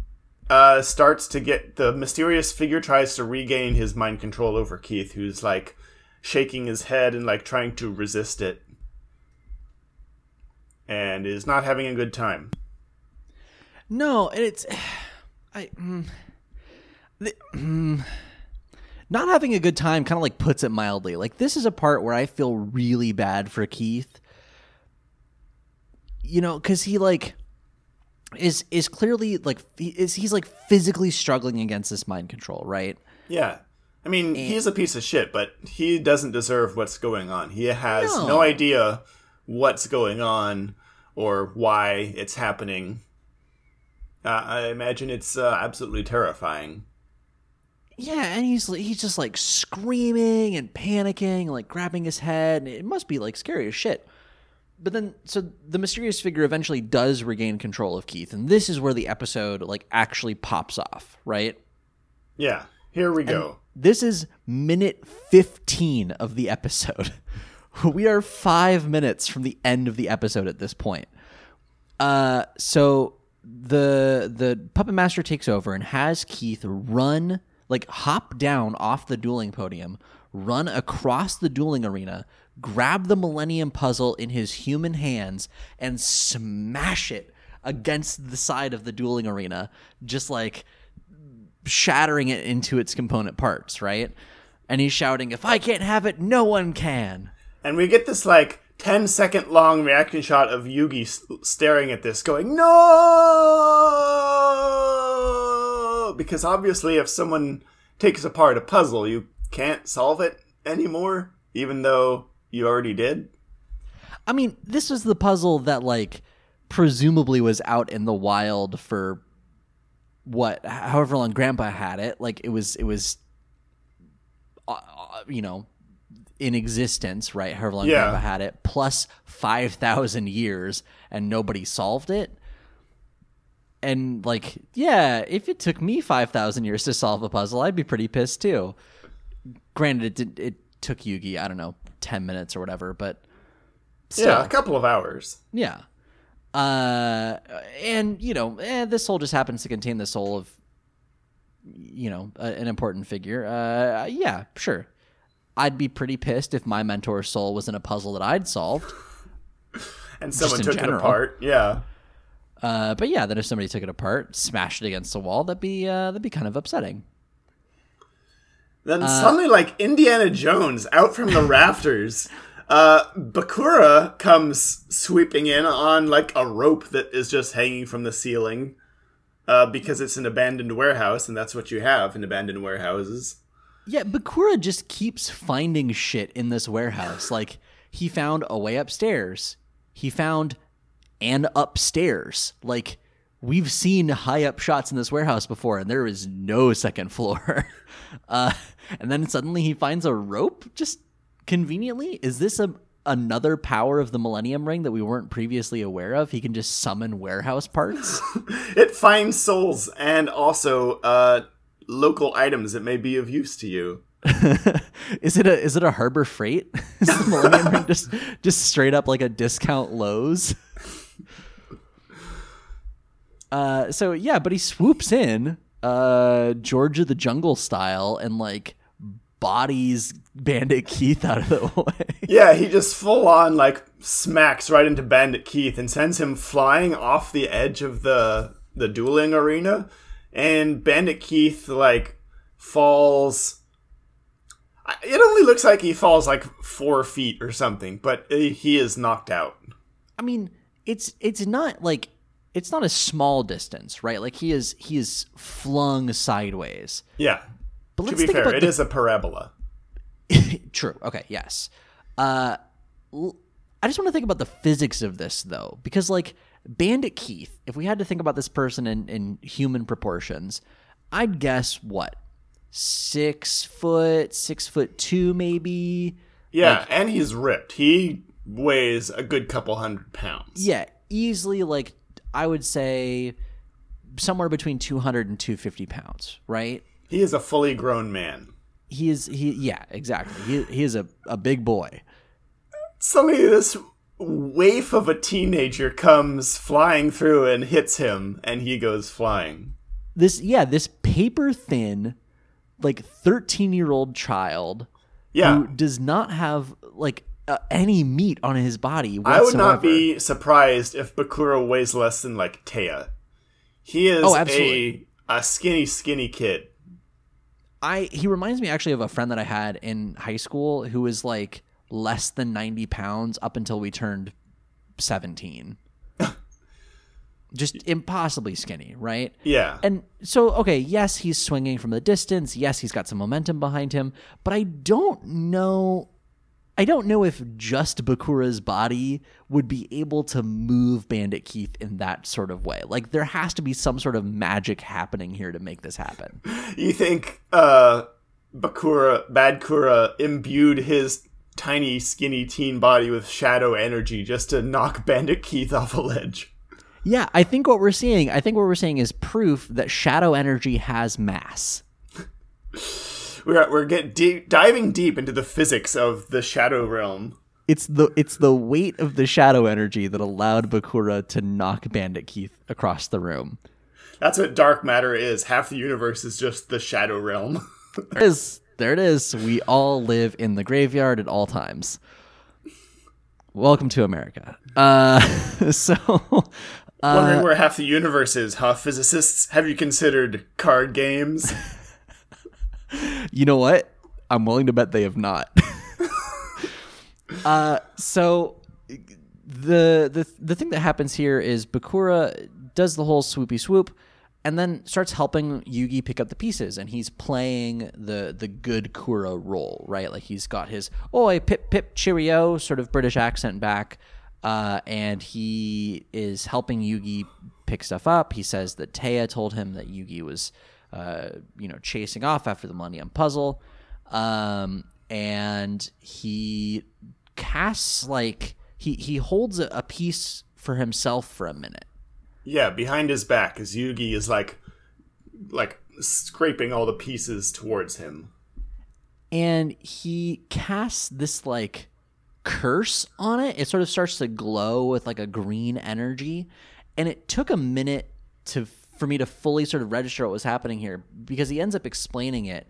uh, starts to get the mysterious figure tries to regain his mind control over Keith, who's like shaking his head and like trying to resist it, and is not having a good time. No, it's I mm, the, mm, not having a good time kind of like puts it mildly. Like this is a part where I feel really bad for Keith. You know, cuz he like is is clearly like he is he's like physically struggling against this mind control, right? Yeah. I mean, he's a piece of shit, but he doesn't deserve what's going on. He has No. no, idea what's going on or why it's happening. Uh, I imagine it's uh, absolutely terrifying. Yeah, and he's he's just like screaming and panicking, like grabbing his head. It must be like scary as shit. But then, so the mysterious figure eventually does regain control of Keith, and this is where the episode like actually pops off, right? Yeah, here we go. This is minute fifteen of the episode. we are five minutes from the end of the episode at this point. Uh, so the the puppet master takes over and has Keith run like hop down off the dueling podium, run across the dueling arena, grab the Millennium Puzzle in his human hands, and smash it against the side of the dueling arena, just like shattering it into its component parts, right? And he's shouting, "If I can't have it, no one can." And we get this like 10 second long reaction shot of Yugi staring at this, going, No! Because obviously, if someone takes apart a puzzle, you can't solve it anymore, even though you already did. I mean, this was the puzzle that like presumably was out in the wild for what however long grandpa had it. Like it was it was uh, uh, you know in existence, right? However long Yeah. Grandpa had it, plus five thousand years, and nobody solved it. And like, yeah, if it took me five thousand years to solve a puzzle, I'd be pretty pissed too. Granted, it did, it took Yugi, I don't know, ten minutes or whatever, but still, Yeah, a couple of hours. yeah. Uh, and you know, eh, this soul just happens to contain the soul of, you know, a, an important figure. Uh, yeah, sure. I'd be pretty pissed if my mentor's soul was in a puzzle that I'd solved. And someone took general. it apart. Yeah. Uh, but yeah, then if somebody took it apart, smashed it against the wall, that'd be uh, that'd be kind of upsetting. Then Uh, suddenly, like Indiana Jones out from the rafters, uh, Bakura comes sweeping in on like a rope that is just hanging from the ceiling. Uh, because it's an abandoned warehouse, and that's what you have in abandoned warehouses. Yeah, Bakura just keeps finding shit in this warehouse. Like he found a way upstairs. He found an upstairs. Like we've seen high up shots in this warehouse before, and there is no second floor. uh, and then suddenly he finds a rope. Just conveniently, is this a another power of the Millennium Ring that we weren't previously aware of? He can just summon warehouse parts. It finds souls and also uh, local items that may be of use to you. is it a is it a Harbor Freight? is the Millennium Ring just just straight up like a discount Lowe's? Uh, so yeah, but he swoops in, uh, George of the Jungle style, and like bodies Bandit Keith out of the way. Yeah, he just full on like smacks right into Bandit Keith and sends him flying off the edge of the the dueling arena, and Bandit Keith like falls. It only looks like he falls like four feet or something, but uh, he is knocked out. I mean, it's it's not like it's not a small distance, right? Like he is he is flung sideways. Yeah. But To be think fair, about it the is a parabola. True. Okay. Yes. Uh, l- I just want to think about the physics of this though, because like Bandit Keith, if we had to think about this person in, in human proportions, I'd guess what six foot, six foot two, maybe. Yeah, and he's ripped. He weighs a good couple hundred pounds. Yeah, easily like I would say somewhere between 200 and 250 pounds, right? He is a fully grown man. He is he yeah, exactly. He he is a, a big boy. suddenly this waif of a teenager comes flying through and hits him and he goes flying This yeah, this paper thin like 13-year-old child yeah who does not have like uh, any meat on his body i would not be surprised if bakura weighs less than like Téa. he is Oh, a, a skinny skinny kid I he reminds me actually of a friend that I had in high school who was like less than 90 pounds up until we turned 17. Just impossibly skinny, right? yeah And so, okay, yes, he's swinging from the distance. Yes, he's got some momentum behind him, but I don't know. I don't know if just Bakura's body would be able to move Bandit Keith in that sort of way. Like, there has to be some sort of magic happening here to make this happen. you think uh bakura bad kura imbued his tiny skinny teen body with shadow energy just to knock bandit keith off a ledge Yeah, I think what we're seeing, I think what we're seeing is proof that shadow energy has mass. we're, we're get deep, diving deep into the physics of the shadow realm It's the it's the weight of the shadow energy that allowed Bakura to knock Bandit Keith across the room. That's what dark matter is. Half the universe is just the shadow realm. There it is. There it is. We all live in the graveyard at all times. Welcome to America. Uh, so, Wondering where half the universe is, huh? Physicists, have you considered card games? you know what? I'm willing to bet they have not. uh, so the the the thing that happens here is Bakura does the whole swoopy swoop, and then starts helping Yugi pick up the pieces, and he's playing the the good Kura role, right? Like he's got his oi pip pip cheerio sort of British accent back, uh, and he is helping Yugi pick stuff up. He says that Téa told him that Yugi was, uh, you know, chasing off after the Millennium Puzzle. Um, and he casts like he he holds a, a piece for himself for a minute. Yeah, behind his back, as Yugi is like, like scraping all the pieces towards him. and he casts this like curse on it. It sort of starts to glow with like a green energy, and it took a minute to for me to fully sort of register what was happening here because he ends up explaining it.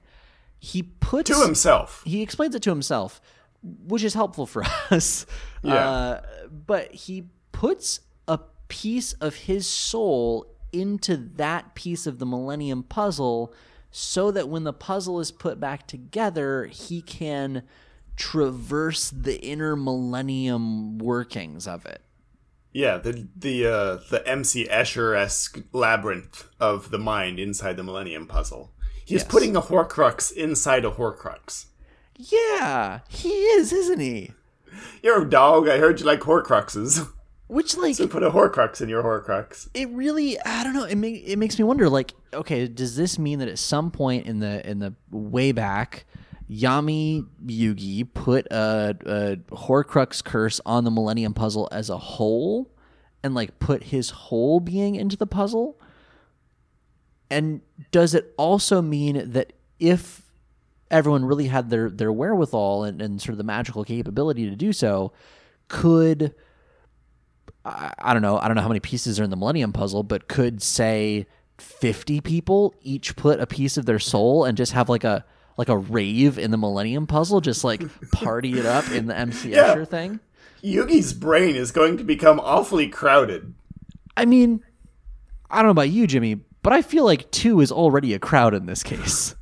He puts To himself. he explains it to himself, which is helpful for us. Yeah. Uh, but he puts a piece of his soul into that piece of the Millennium Puzzle so that when the puzzle is put back together, he can traverse the inner Millennium workings of it. Yeah, the the uh, the MC Escher esque labyrinth of the mind inside the Millennium Puzzle. He's Yes. putting a Horcrux inside a Horcrux. Yeah, he is, isn't he? You're a dog. I heard you like Horcruxes. Which, like, so put a Horcrux in your Horcrux. it really i don't know it, make, it makes me wonder like okay does this mean that at some point in the in the way back yami yugi put a, a horcrux curse on the millennium puzzle as a whole and like put his whole being into the puzzle and does it also mean that if everyone really had their their wherewithal and, and sort of the magical capability to do so could I, I don't know. I don't know how many pieces are in the Millennium Puzzle, but could say fifty people each put a piece of their soul and just have like a like a rave in the Millennium Puzzle, just like party it up in the MC Yeah. Escher thing. Yugi's brain is going to become awfully crowded. I mean, I don't know about you, Jimmy, but I feel like two is already a crowd in this case.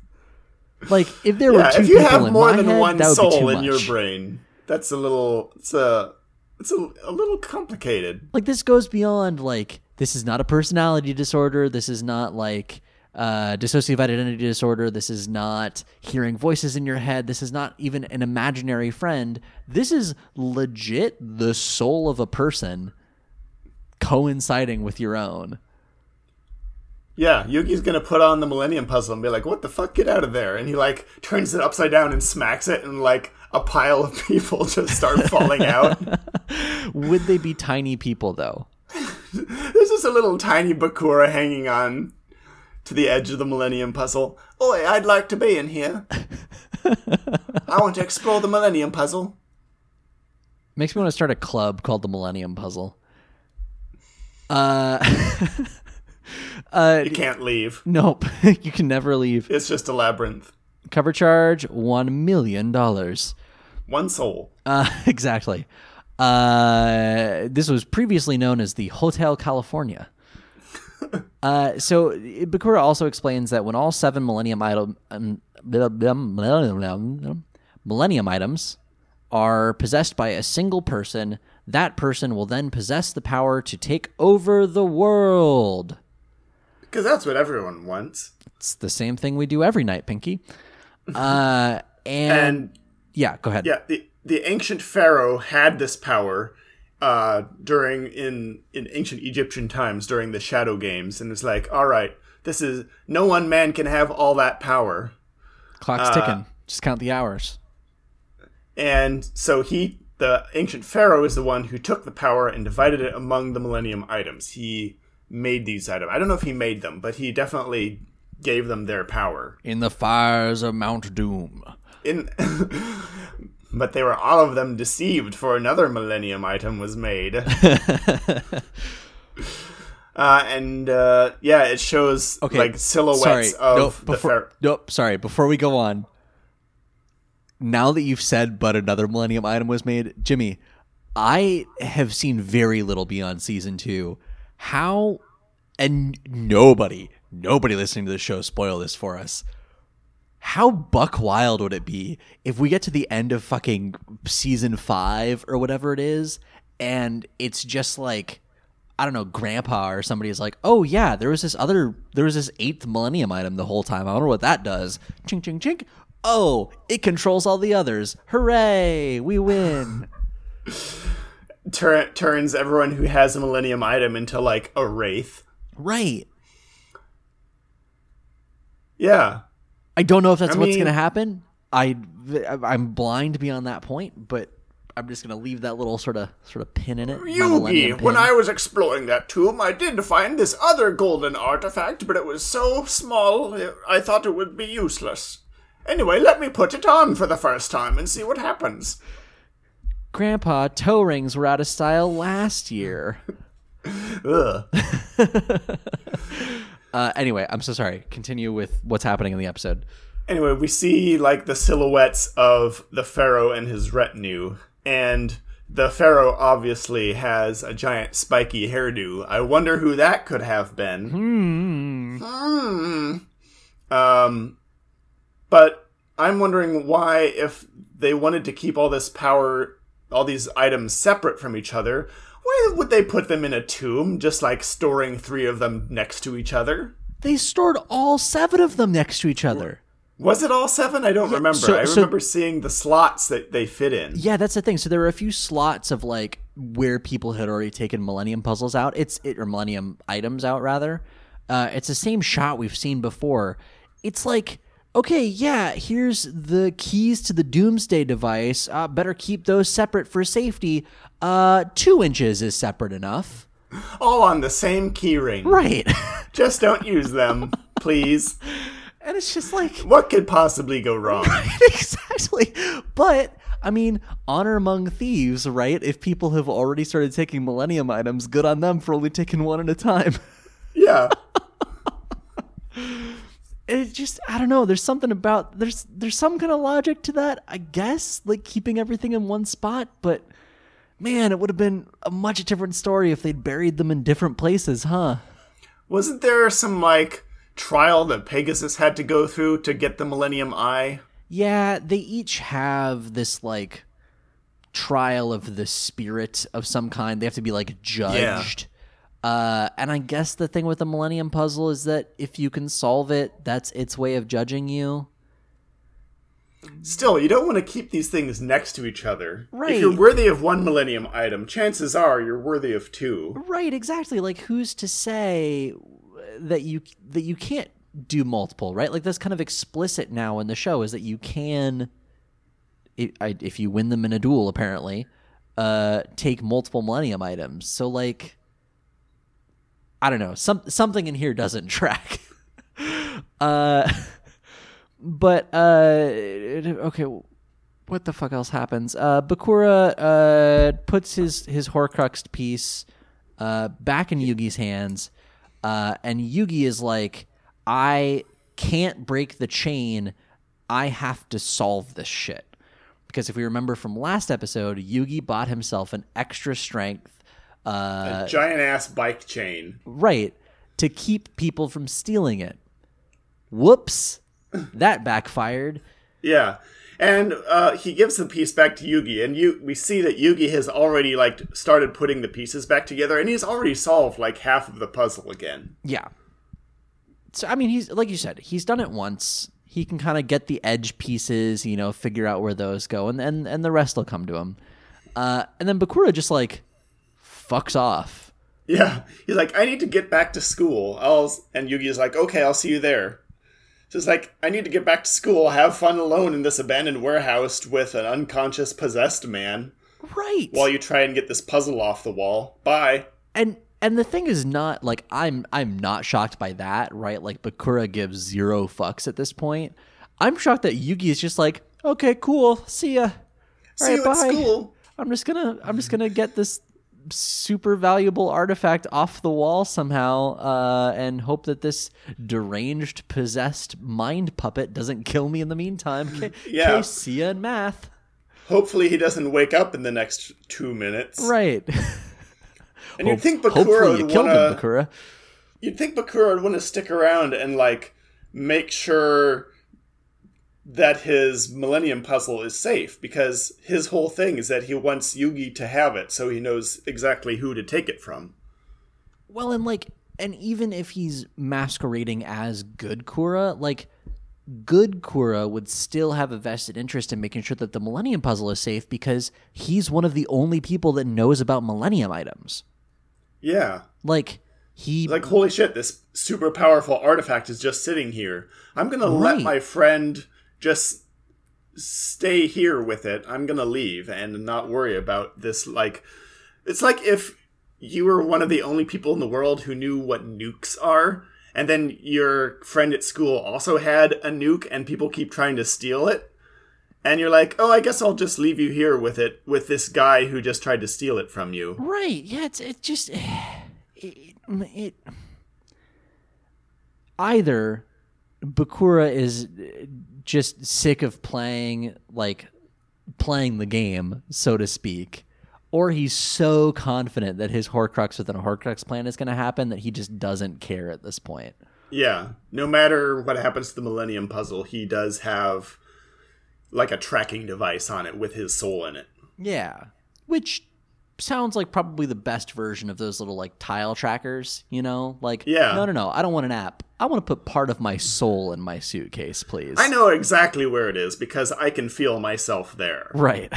Like if there were two if you people have in more than head, one that would be soul in your much. brain, that's a little. It's a. It's a, a little complicated. like this goes beyond like this is not a personality disorder this is not like uh, dissociative identity disorder this is not hearing voices in your head this is not even an imaginary friend this is legit the soul of a person coinciding with your own Yeah, Yugi's gonna put on the Millennium Puzzle and be like, "What the fuck? Get out of there!" And he like turns it upside down and smacks it, and like a pile of people just start falling out. would they be tiny people though There's just a little tiny Bakura hanging on to the edge of the Millennium Puzzle. Oi, I'd like to be in here. I want to explore the Millennium Puzzle. makes me want to start a club called the millennium puzzle uh uh You can't leave. nope you can never leave It's just a labyrinth. Cover charge one million dollars. One soul. Uh, exactly. Uh, this was previously known as the Hotel California. uh, so Bakura also explains that when all seven Millennium item um, Millennium items are possessed by a single person, that person will then possess the power to take over the world. Because that's what everyone wants. It's the same thing we do every night, Pinky. Uh, and, And yeah, go ahead. yeah, the the ancient pharaoh had this power uh, during in in ancient Egyptian times during the Shadow Games, and it's like, all right, this is no one man can have all that power, Clock's ticking. Just count the hours. and so he, the ancient pharaoh, is the one who took the power and divided it among the Millennium items. He made these items. I don't know if he made them, but he definitely gave them their power. In the fires of Mount Doom. In but they were all of them deceived for another millennium item was made uh, and uh, yeah it shows Okay, like silhouettes sorry. of nope, the before, pharaoh nope, sorry. Before we go on, now that you've said but another Millennium item was made, Jimmy, I have seen very little beyond season two. How, and nobody, nobody listening to the show spoil this for us. How buck wild would it be if we get to the end of fucking season five or whatever it is, and it's just like I don't know, grandpa or somebody is like, oh yeah, there was this other, there was this eighth millennium item the whole time. I wonder what that does. Chink, chink, chink. Oh, it controls all the others. Hooray, we win. tur- turns everyone who has a millennium item into like a wraith right. yeah I don't know if that's I what's mean- going to happen. I I'm blind beyond that point, but I'm just gonna leave that little sort of sort of pin in it. Yugi, when. I was exploring that tomb, I did find this other golden artifact, but it was so small, I thought it would be useless. Anyway, let me put it on for the first time and see what happens. Grandpa, toe rings were out of style last year. Ugh. Uh, anyway, I'm so sorry. Continue with what's happening in the episode. Anyway, we see like the silhouettes of the pharaoh and his retinue, and the pharaoh obviously has a giant spiky hairdo. I wonder who that could have been. Hmm. Um, but I'm wondering why, if they wanted to keep all this power, all these items separate from each other, why would they put them in a tomb, just like storing three of them next to each other? They stored all seven of them next to each other. Was it all seven? I don't remember. so- I so- remember seeing the slots that they fit in. Yeah, that's the thing. So there were a few slots of like where people had already taken Millennium puzzles out. It's it or Millennium items out rather. Uh, it's the same shot we've seen before. It's like okay, yeah, here's the keys to the Doomsday device. Uh, better keep those separate for safety. Uh, two inches is separate enough, All on the same keyring. right? Just don't use them, please. and it's just like What could possibly go wrong? exactly. But I mean, honor among thieves, right? If people have already started taking Millennium items, good on them for only taking one at a time. Yeah. It just I don't know. There's something about there's there's some kind of logic to that, I guess, like keeping everything in one spot. But man, it would have been a much different story if they'd buried them in different places, huh? Wasn't there some, like, trial that Pegasus had to go through to get the Millennium Eye? Yeah, they each have this like trial of the spirit of some kind. They have to be like judged. Uh, and I guess the thing with the Millennium Puzzle is that if you can solve it, that's its way of judging you. Still, you don't want to keep these things next to each other. Right. If you're worthy of one Millennium item, chances are you're worthy of two. Right, exactly. Like who's to say that you that you can't do multiple, right? Like that's kind of explicit now in the show is that you can if, you win them in a duel apparently, uh take multiple millennium items. So like I don't know, some something in here doesn't track. uh but uh okay, what the fuck else happens? Uh, Bakura uh, puts his his Horcruxed piece uh, back in Yugi's hands, uh, and Yugi is like, "I can't break the chain. I have to solve this shit." Because if we remember from last episode, Yugi bought himself an extra strength, uh, A giant ass bike chain. right, to keep people from stealing it. Whoops, that backfired. Yeah. And uh, he gives the piece back to Yugi, and you we see that Yugi has already like started putting the pieces back together, and he's already solved like half of the puzzle again. Yeah. So I mean, he's like you said, he's done it once. He can kind of get the edge pieces, you know, figure out where those go, and and, and the rest will come to him. Uh, and then Bakura just like fucks off. Yeah, he's like, I need to get back to school. I'll and Yugi is like, okay, I'll see you there. So it's like, I need to get back to school, have fun alone in this abandoned warehouse with an unconscious possessed man Right. while you try and get this puzzle off the wall. Bye. and and the thing is not like I'm I'm not shocked by that, right? Like Bakura gives zero fucks at this point. I'm shocked that Yugi is just like, okay, cool, see ya. See All right, you bye. at school. I'm just gonna I'm just gonna get this super valuable artifact off the wall somehow, uh, and hope that this deranged, possessed mind puppet doesn't kill me in the meantime. Okay, Yeah. okay, see ya in math. Hopefully he doesn't wake up in the next two minutes. Right. And you'd think Hopefully Bakura you would wanna, him, Bakura. You'd think Bakura would want to stick around and like make sure that his Millennium Puzzle is safe because his whole thing is that he wants Yugi to have it so he knows exactly who to take it from. Well, and like, and even if he's masquerading as good Kura, like, good Kura would still have a vested interest in making sure that the Millennium Puzzle is safe because he's one of the only people that knows about Millennium items. Yeah. Like, he. Like, holy shit, this super powerful artifact is just sitting here. I'm gonna Right. let my friend just stay here with it. I'm gonna leave and not worry about this. Like, it's like if you were one of the only people in the world who knew what nukes are, and then your friend at school also had a nuke, and people keep trying to steal it. And you're like, oh, I guess I'll just leave you here with it, with this guy who just tried to steal it from you. Right. Yeah. It's it just it, it either Bakura is just sick of playing like playing the game, so to speak, or he's so confident that his Horcrux within a Horcrux plan is going to happen that he just doesn't care at this point. Yeah, no matter what happens to the Millennium Puzzle, he does have like a tracking device on it with his soul in it. Yeah. Which sounds like probably the best version of those little like tile trackers, you know? Like, Yeah. no, no, no. I don't want an app. I want to put part of my soul in my suitcase, please. I know exactly where it is because I can feel myself there. Right.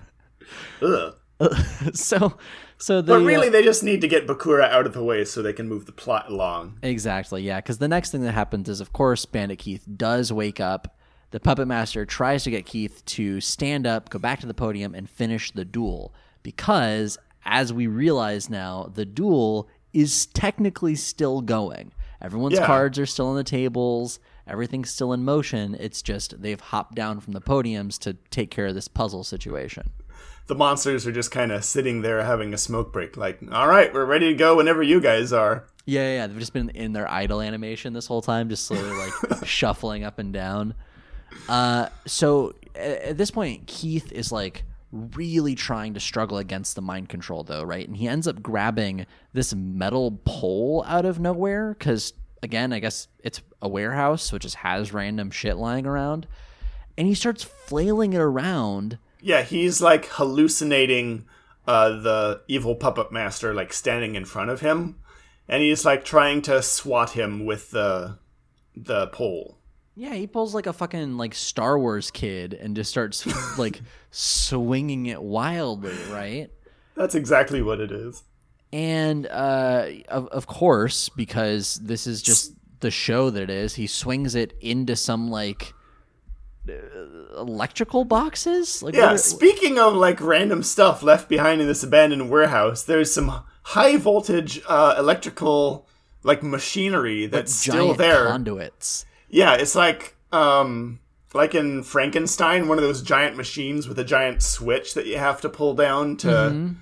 Ugh. so, so the. But really, uh, they just need to get Bakura out of the way so they can move the plot along. Exactly, yeah. Because the next thing that happens is, of course, Bandit Keith does wake up. The puppet master tries to get Keith to stand up, go back to the podium, and finish the duel. Because, as we realize now, the duel is technically still going. Everyone's Yeah. cards are still on the tables. Everything's still in motion. It's just they've hopped down from the podiums to take care of this puzzle situation. The monsters are just kind of sitting there having a smoke break, like, all right, we're ready to go whenever you guys are. Yeah, yeah, yeah. They've just been in their idle animation this whole time, just slowly like shuffling up and down. Uh, so at this point, Keith is like really trying to struggle against the mind control, though, right? And he ends up grabbing this metal pole out of nowhere because, again, I guess it's a warehouse, it just has random shit lying around. And he starts flailing it around. Yeah, he's like hallucinating uh, the evil puppet master, like standing in front of him, and he's like trying to swat him with the the pole. Yeah, he pulls like a fucking like Star Wars kid and just starts like swinging it wildly, right? That's exactly what it is. And uh, of of course, because this is just the show that it is, he swings it into some like uh, electrical boxes. Like, Yeah, are- speaking of like random stuff left behind in this abandoned warehouse, there's some high voltage uh, electrical like machinery that's still there. conduits. Yeah, it's like um like in Frankenstein, one of those giant machines with a giant switch that you have to pull down to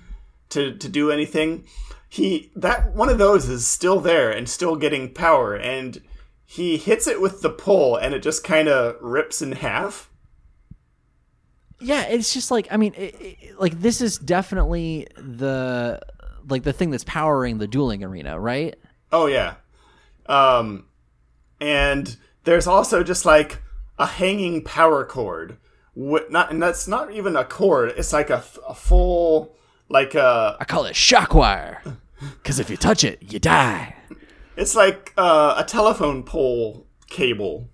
to to do anything. He that one of those is still there and still getting power and he hits it with the pole and it just kind of rips in half. Yeah, it's just like I mean, it, it, like this is definitely the like the thing that's powering the dueling arena, right? Oh yeah. Um and there's also just like a hanging power cord. Wh- Not and that's not even a cord. It's like a full like a I call it shock wire, because if you touch it, you die. It's like uh, a telephone pole cable.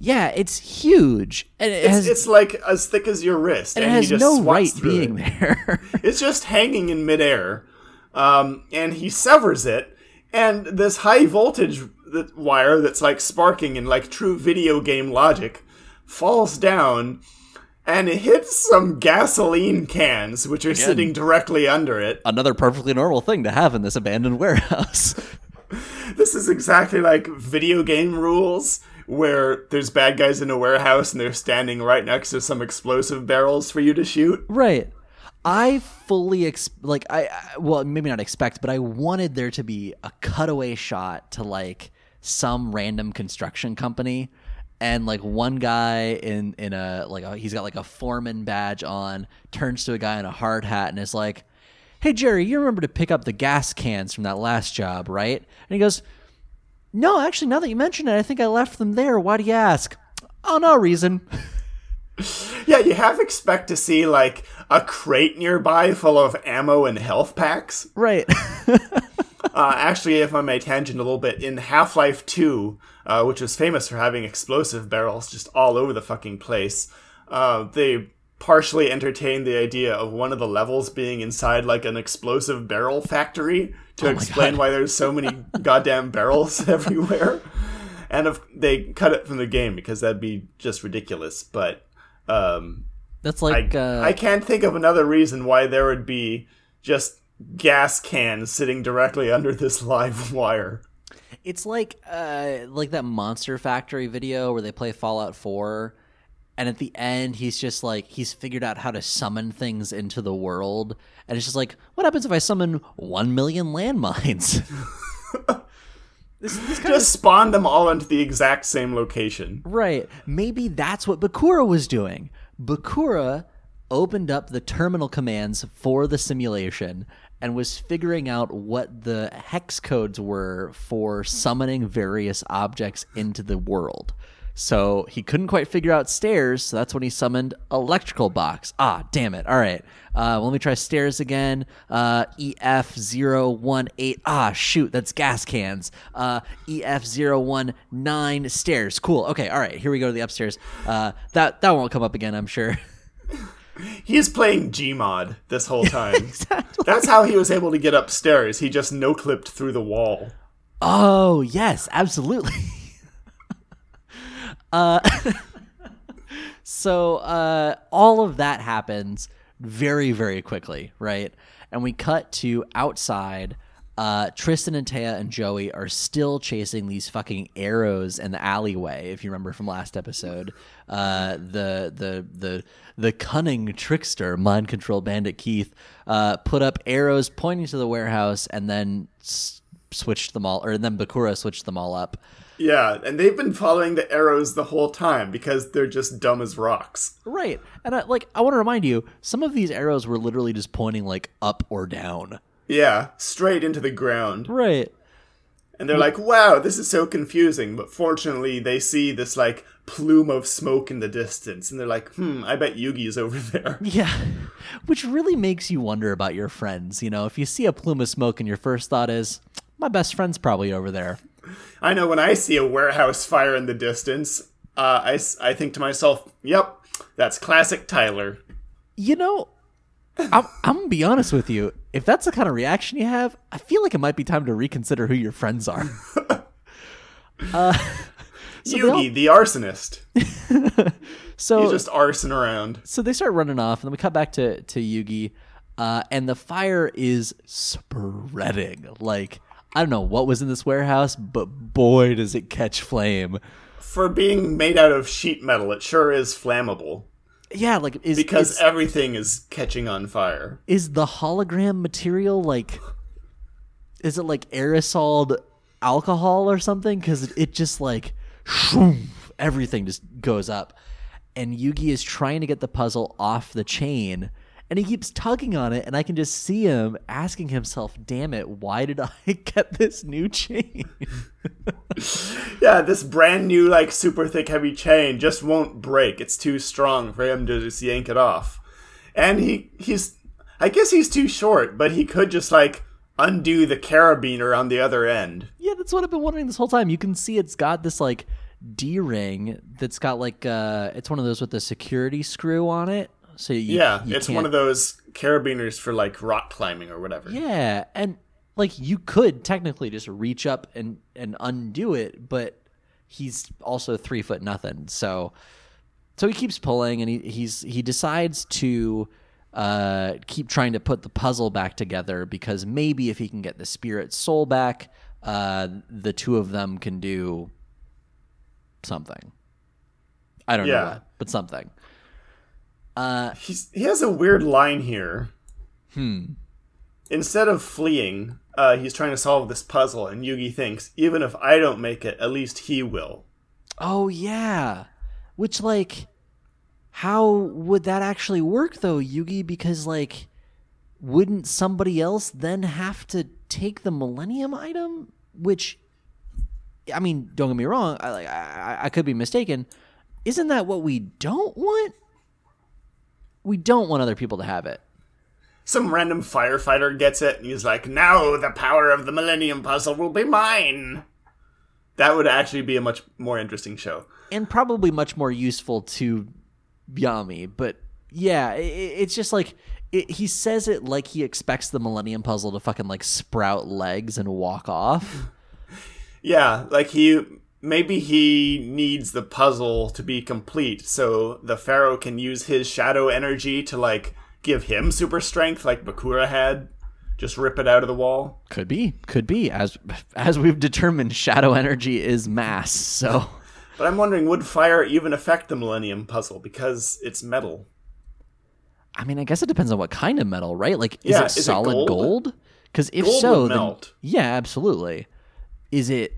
Yeah, it's huge, and it It's, has it's like as thick as your wrist, and and, it has he just no right being it. there. It's just hanging in midair, um, and he severs it, and this high voltage that wire that's like sparking in like true video game logic falls down. And it hits some gasoline cans, which are sitting directly under it. Another perfectly normal thing to have in this abandoned warehouse. This is exactly like video game rules where there's bad guys in a warehouse and they're standing right next to some explosive barrels for you to shoot. right. I fully ex- like I, I well maybe not expect, but I wanted there to be a cutaway shot to like some random construction company and like one guy in in a like a, he's got like a foreman badge on turns to a guy in a hard hat and is like hey jerry you remember to pick up the gas cans from that last job right? And he goes no actually now that you mention it i think i left them there. Why do you ask? Oh no reason. Yeah, you half expect to see like a crate nearby full of ammo and health packs. right Uh, actually, if I may tangent a little bit, in Half Life 2, uh, which was famous for having explosive barrels just all over the fucking place, uh, they partially entertained the idea of one of the levels being inside like an explosive barrel factory to explain why there's so many goddamn barrels everywhere. and if they cut it from the game because that'd be just ridiculous. But um, That's I like uh, I can't think of another reason why there would be just gas can sitting directly under this live wire. It's like uh like that Monster Factory video where they play Fallout 4 and at the end he's just like he's figured out how to summon things into the world and it's just like what happens if I summon 1 million landmines? this this kind of Just spawn them all into the exact same location. Right. Maybe that's what Bakura was doing. Bakura opened up the terminal commands for the simulation and was figuring out what the hex codes were for summoning various objects into the world. So he couldn't quite figure out stairs, so that's when he summoned electrical box. Ah, damn it. All right. Uh, well, let me try stairs again. Uh, EF018. Ah, shoot, that's gas cans. Uh, EF019 stairs. Cool. Okay, all right. Here we go to the upstairs. Uh, that that won't come up again, I'm sure. He's playing Gmod this whole time. exactly. That's how he was able to get upstairs. He just no clipped through the wall. Oh, yes, absolutely. uh so uh all of that happens very very quickly, right? And we cut to outside uh, Tristan and Téa and Joey are still chasing these fucking arrows in the alleyway. If you remember from last episode, uh, the the the the cunning trickster, mind control bandit Keith, uh, put up arrows pointing to the warehouse, and then s- switched them all, or then Bakura switched them all up. Yeah, and they've been following the arrows the whole time because they're just dumb as rocks. Right, and I, like I want to remind you, some of these arrows were literally just pointing like up or down. Yeah, straight into the ground. Right. And they're like, wow, this is so confusing. But fortunately, they see this, like, plume of smoke in the distance. And they're like, hmm, I bet Yugi's over there. Yeah, which really makes you wonder about your friends. You know, if you see a plume of smoke and your first thought is, my best friend's probably over there. I know when I see a warehouse fire in the distance, uh, I, I think to myself, yep, that's classic Tyler. You know, I'm, I'm gonna be honest with you. If that's the kind of reaction you have, I feel like it might be time to reconsider who your friends are. they all- Yugi, the arsonist. So, He's just arson around. so they start running off, and then we cut back to to Yugi, uh, and the fire is spreading. Like I don't know what was in this warehouse, but boy, does it catch flame. For being made out of sheet metal, it sure is flammable. Yeah, like is Because is, everything is catching on fire. is the hologram material like is it like aerosoled alcohol or something because it just like shroom, everything just goes up and yugi is trying to get the puzzle off the chain and he keeps tugging on it and i can just see him asking himself damn it why did i get this new chain Yeah, this brand new, like, super thick, heavy chain just won't break. It's too strong for him to just yank it off. And he, he's, I guess he's too short, but he could just, like, undo the carabiner on the other end. yeah that's what i've been wondering this whole time you can see it's got this like d-ring that's got like uh it's one of those with the security screw on it so you, Yeah, you it's can't- one of those carabiners for, like, rock climbing or whatever. Yeah, and like you could technically just reach up and and undo it, but he's also three foot nothing. So so he keeps pulling, and he he's he decides to uh keep trying to put the puzzle back together because maybe if he can get the spirit soul back, uh the two of them can do something. I don't know what, but something. He's, he has a weird line here. Hmm. Instead of fleeing, uh, he's trying to solve this puzzle, and Yugi thinks, even if I don't make it, at least he will. Oh yeah. Which like how would that actually work though, Yugi? Because like wouldn't somebody else then have to take the Millennium item? Which I mean, don't get me wrong, I like I, I could be mistaken. Isn't that what we don't want? We don't want other people to have it. Some random firefighter gets it, and he's like, now the power of the Millennium Puzzle will be mine. That would actually be a much more interesting show. and probably much more useful to Yami. But yeah, i i- it's just like it, he says it like he expects the Millennium Puzzle to fucking like sprout legs and walk off. Yeah, like he maybe he needs the puzzle to be complete so the pharaoh can use his shadow energy to like give him super strength like bakura had just rip it out of the wall Could be, could be. As as we've determined, shadow energy is mass. So but i'm wondering would fire even affect the millennium puzzle because it's metal I mean, I guess it depends on what kind of metal, right? Like, is Yeah, it is it solid gold? gold? Because if Gold so, then yeah, absolutely. Is it?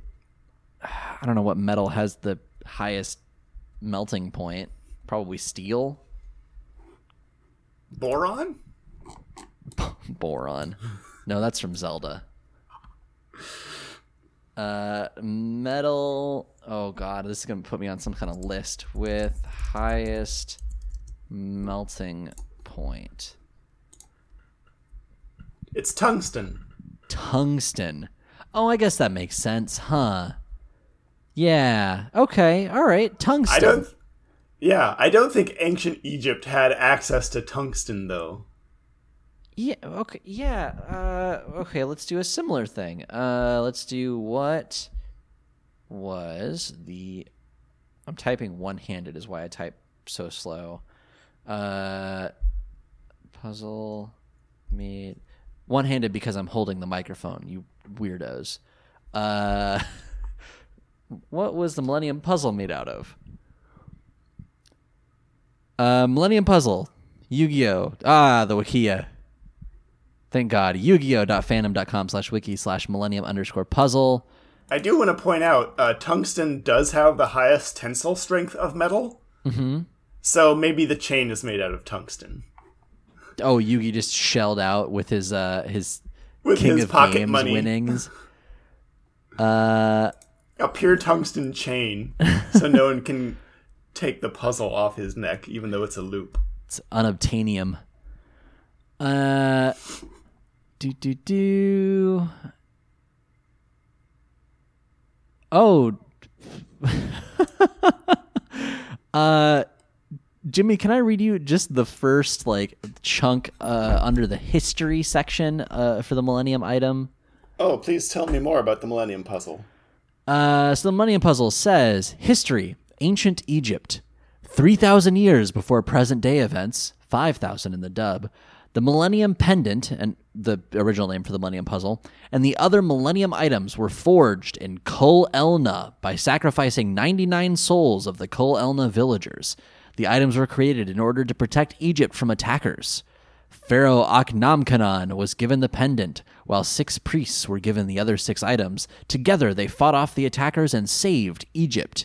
I don't know what metal has the highest melting point. Probably steel, boron boron. No, that's from Zelda. Uh, metal. Oh god, this is gonna put me on some kind of list with highest melting point. it's tungsten tungsten. Oh, I guess that makes sense, huh? Yeah. Okay. All right. Tungsten. i don't yeah i don't think ancient egypt had access to tungsten though Yeah. Okay. Yeah. Uh, okay. Let's do a similar thing. Uh, let's do what was the. I'm typing one-handed. Is why I type so slow. Uh, puzzle made one-handed because I'm holding the microphone. You weirdos. Uh, what was the Millennium Puzzle made out of? Uh, Millennium Puzzle, Yu-Gi-Oh. Ah, the Wikia. Thank God. Yu-Gi-Oh.fandom.com slash wiki slash millennium underscore puzzle. I do want to point out, uh, tungsten does have the highest tensile strength of metal. Mm-hmm. So maybe the chain is made out of tungsten. Oh, Yugi just shelled out with his uh his With King his of pocket Games money. winnings. Uh, A pure tungsten chain, so no one can take the puzzle off his neck, even though it's a loop. it's unobtainium. Uh, do do do. Oh, uh, Jimmy, can I read you just the first like chunk uh, under the history section uh, for the Millennium item? Oh, please tell me more about the Millennium Puzzle. Uh, so the Millennium Puzzle says history, ancient Egypt, 3,000 years before present day events, 5,000 in the dub. The Millennium Pendant, and the original name for the Millennium Puzzle, and the other Millennium items were forged in Kul Elna by sacrificing 99 souls of the Kul Elna villagers. The items were created in order to protect Egypt from attackers. Pharaoh Akhnamkanan was given the pendant, while six priests were given the other six items. Together, they fought off the attackers and saved Egypt.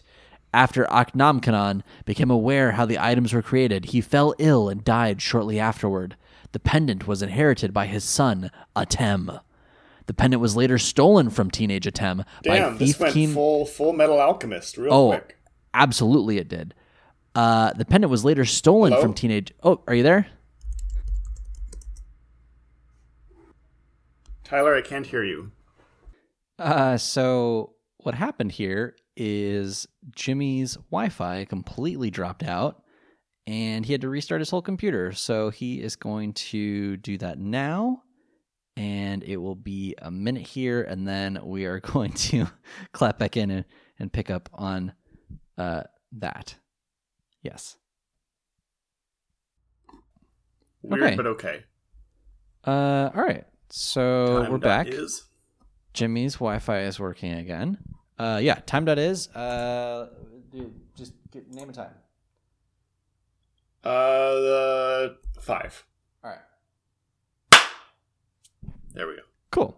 After Akhnamkanan became aware how the items were created, he fell ill and died shortly afterward. The pendant was inherited by his son, Atem. The pendant was later stolen from teenage Atem Damn, by this went King. full Full Metal Alchemist real oh, quick. absolutely, it did. Uh, the pendant was later stolen Hello? from teenage. Oh, are you there? Tyler, I can't hear you. Uh, so what happened here is Jimmy's Wi-Fi completely dropped out, and he had to restart his whole computer. So he is going to do that now, and it will be a minute here, and then we are going to clap back in and, and pick up on uh, that. Yes. Weird, Okay. but okay. Uh, all right. So Time we're back. Is. Jimmy's Wi-Fi is working again. Uh, yeah, time dot is. Uh, dude, just get, name a time. Uh, the five. All right. There we go. Cool.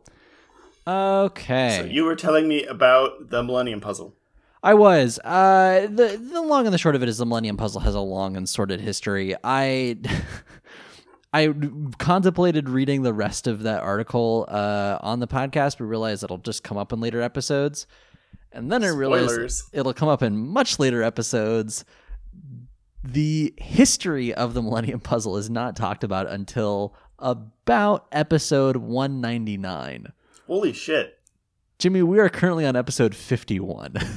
Okay. So you were telling me about the Millennium Puzzle. I was. Uh, the the long and the short of it is the Millennium Puzzle has a long and sordid history. I I contemplated reading the rest of that article uh, on the podcast, but realized it'll just come up in later episodes. And then I realized it'll come up in much later episodes. The history of the Millennium Puzzle is not talked about until about episode 199. Holy shit. Jimmy, we are currently on episode 51.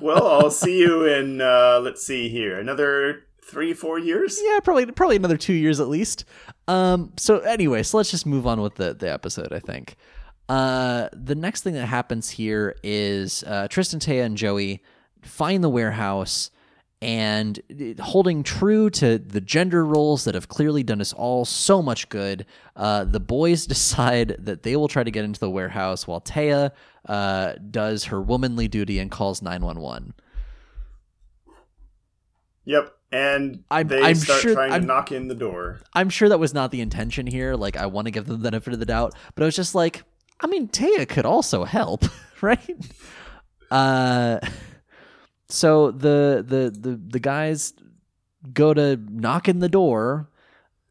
Well, I'll see you in, uh, let's see here, another three, four years? yeah, probably probably another two years at least. Um, so anyway, so let's just move on with the the episode. I think. Uh, the next thing that happens here is uh, Tristan, Téa, and Joey find the warehouse and uh, holding true to the gender roles that have clearly done us all so much good. Uh, the boys decide that they will try to get into the warehouse while Téa uh, does her womanly duty and calls 911. Yep. And I'm- they I'm start sure- trying I'm- to knock in the door. I'm sure that was not the intention here. Like, I want to give them the benefit of the doubt, but I was just like, I mean, Téa could also help, right? Uh, so the the the the guys go to knock in the door.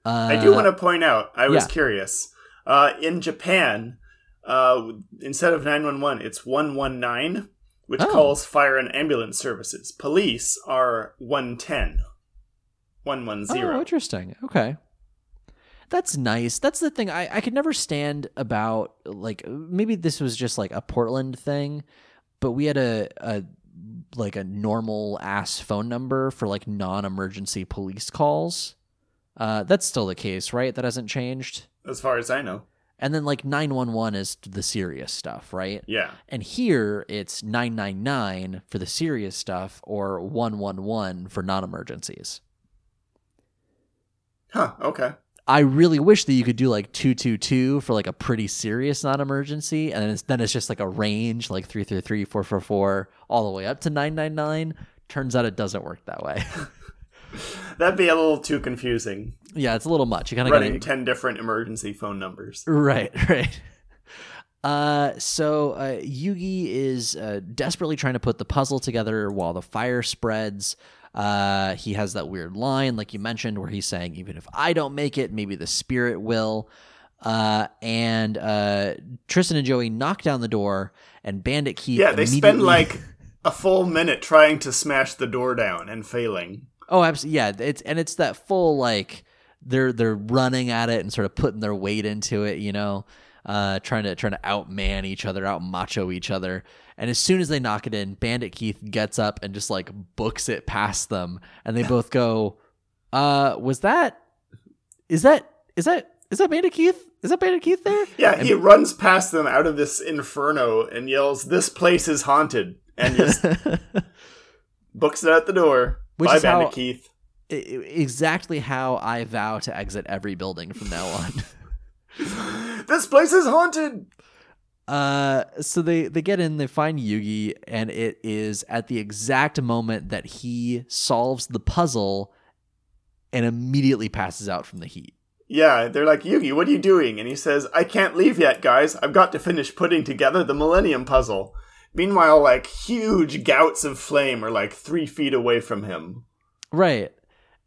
Uh, I do want to point out, I was yeah. curious. Uh, in Japan, uh, instead of 911, it's 119, which Oh. calls fire and ambulance services. Police are 110. 110. Oh, interesting. Okay. That's nice. That's the thing I, I could never stand about like maybe this was just like a Portland thing, but we had a, a like a normal ass phone number for like non emergency police calls. Uh, that's still the case, right? That hasn't changed. as far as I know. And then like 911 is the serious stuff, right? Yeah. And here it's 999 for the serious stuff or 111 for non emergencies. Huh, okay. I really wish that you could do like 222 for like a pretty serious non emergency. And then it's, then it's just like a range like 333, 444, all the way up to 999. Turns out it doesn't work that way. That'd be a little too confusing. yeah, it's a little much. You kind of Running gotta 10 different emergency phone numbers. Right, right. Uh, so uh, Yugi is uh, desperately trying to put the puzzle together while the fire spreads. Uh, he has that weird line, like you mentioned, where he's saying, "Even if I don't make it, maybe the spirit will." Uh, and uh, Tristan and Joey knock down the door, and Bandit Keith. Yeah, they spend like a full minute trying to smash the door down and failing. Oh, absolutely. Yeah, it's and it's that full like they're they're running at it and sort of putting their weight into it, you know, uh, trying to trying to outman each other, out macho each other. And as soon as they knock it in, Bandit Keith gets up and just like books it past them, and they both go, "Uh, was that? Is that? Is that? Is that Bandit Keith? Is that Bandit Keith there?" Yeah, he runs past them out of this inferno and yells, This place is haunted. And just books it out the door. Which Bye, is how- Bandit Keith. Exactly how I vow to exit every building from now on. This place is haunted! Uh, so they they get in, they find Yugi, and it is at the exact moment that he solves the puzzle, and immediately passes out from the heat. Yeah, they're like, Yugi, what are you doing? And he says, I can't leave yet, guys. I've got to finish putting together the Millennium Puzzle. Meanwhile, like, huge gouts of flame are like three feet away from him. Right.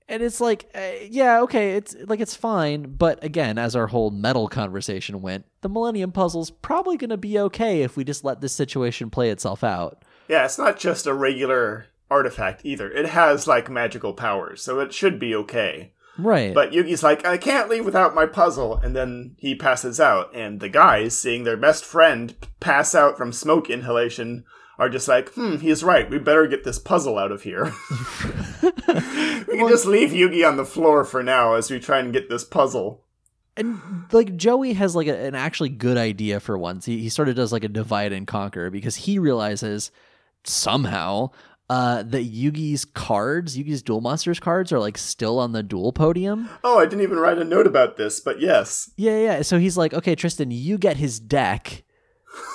And it's like, uh, yeah, okay, it's like it's fine, but again, as our whole metal conversation went, the Millennium Puzzle's probably going to be okay if we just let this situation play itself out. Yeah, it's not just a regular artifact either. It has, like, magical powers, so it should be okay. Right. But Yugi's like, I can't leave without my puzzle, and then he passes out, and the guys, seeing their best friend pass out from smoke inhalation, are just like, hmm, he's right, we better get this puzzle out of here. we can just leave Yugi on the floor for now as we try and get this puzzle. and like Joey has like a, an actually good idea for once. He he sort of does like a divide and conquer because he realizes somehow uh, that Yugi's cards, Yugi's Duel Monsters cards, are like still on the duel podium. Oh, I didn't even write a note about this, but yes. Yeah, yeah. So he's like, okay, Tristan, you get his deck,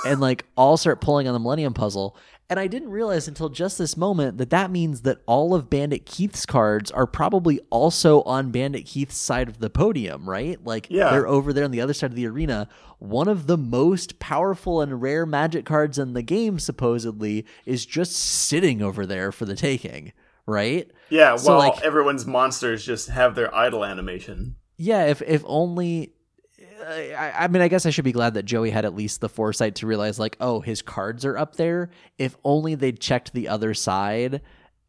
and like I'll start pulling on the Millennium Puzzle. And I didn't realize until just this moment that that means that all of Bandit Keith's cards are probably also on Bandit Keith's side of the podium, right? Like Yeah. they're over there on the other side of the arena. One of the most powerful and rare magic cards in the game, supposedly, is just sitting over there for the taking, right? Yeah, So, while like- everyone's monsters just have their idle animation. Yeah, if if only. I, I mean, I guess I should be glad that Joey had at least the foresight to realize, like, oh, his cards are up there. If only they'd checked the other side,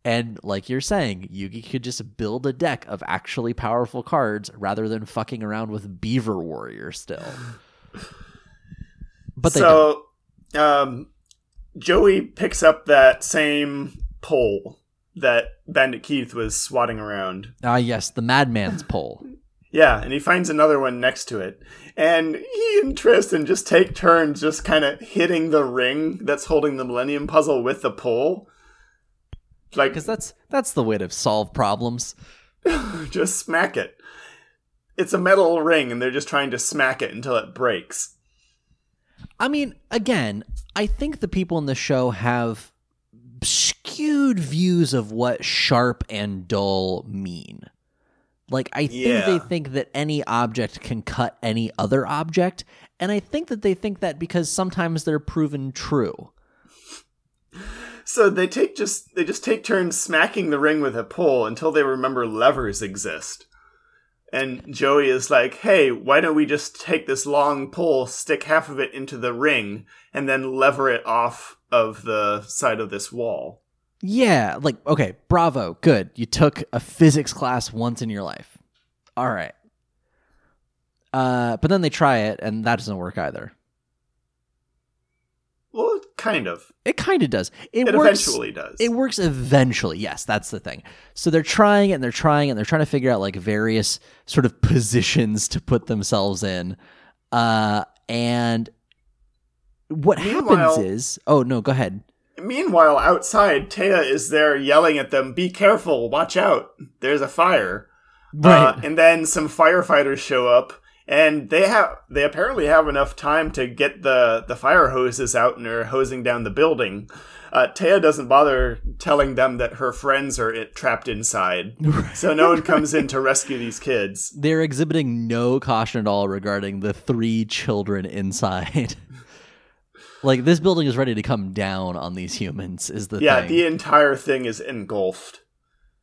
and like you're saying, Yugi could just build a deck of actually powerful cards rather than fucking around with Beaver Warrior still. But so, um, Joey picks up that same pole that Bandit Keith was swatting around. Ah, yes, the Madman's pole. Yeah, and he finds another one next to it. And he and Tristan just take turns just kind of hitting the ring that's holding the Millennium Puzzle with the pole. Like, Because that's that's the way to solve problems. just smack it. It's a metal ring, and they're just trying to smack it until it breaks. I mean, again, I think the people in the show have skewed views of what sharp and dull mean. Like, I think Yeah. they think that any object can cut any other object, and I think that they think that because sometimes they're proven true. So they take just they just take turns smacking the ring with a pole until they remember levers exist. And Joey is like, "Hey, why don't we just take this long pole, stick half of it into the ring, and then lever it off of the side of this wall?" Yeah, like, okay, bravo, good. You took a physics class once in your life. All right. Uh, but then they try it, and that doesn't work either. Well, kind of. It kind of does. It, It works, eventually does. It works eventually. Yes, that's the thing. So they're trying it and they're trying it and they're trying to figure out like various sort of positions to put themselves in. Uh, and what happens is, oh no, go ahead. Meanwhile, outside, Téa is there yelling at them, "Be careful! Watch out! There's a fire!" Right. Uh, and then some firefighters show up, and they have they apparently have enough time to get the the fire hoses out and are hosing down the building. Uh, Téa doesn't bother telling them that her friends are it, trapped inside, so no one comes in to rescue these kids. They're exhibiting no caution at all regarding the three children inside. like this building is ready to come down on these humans. Is the Yeah, thing. the entire thing is engulfed.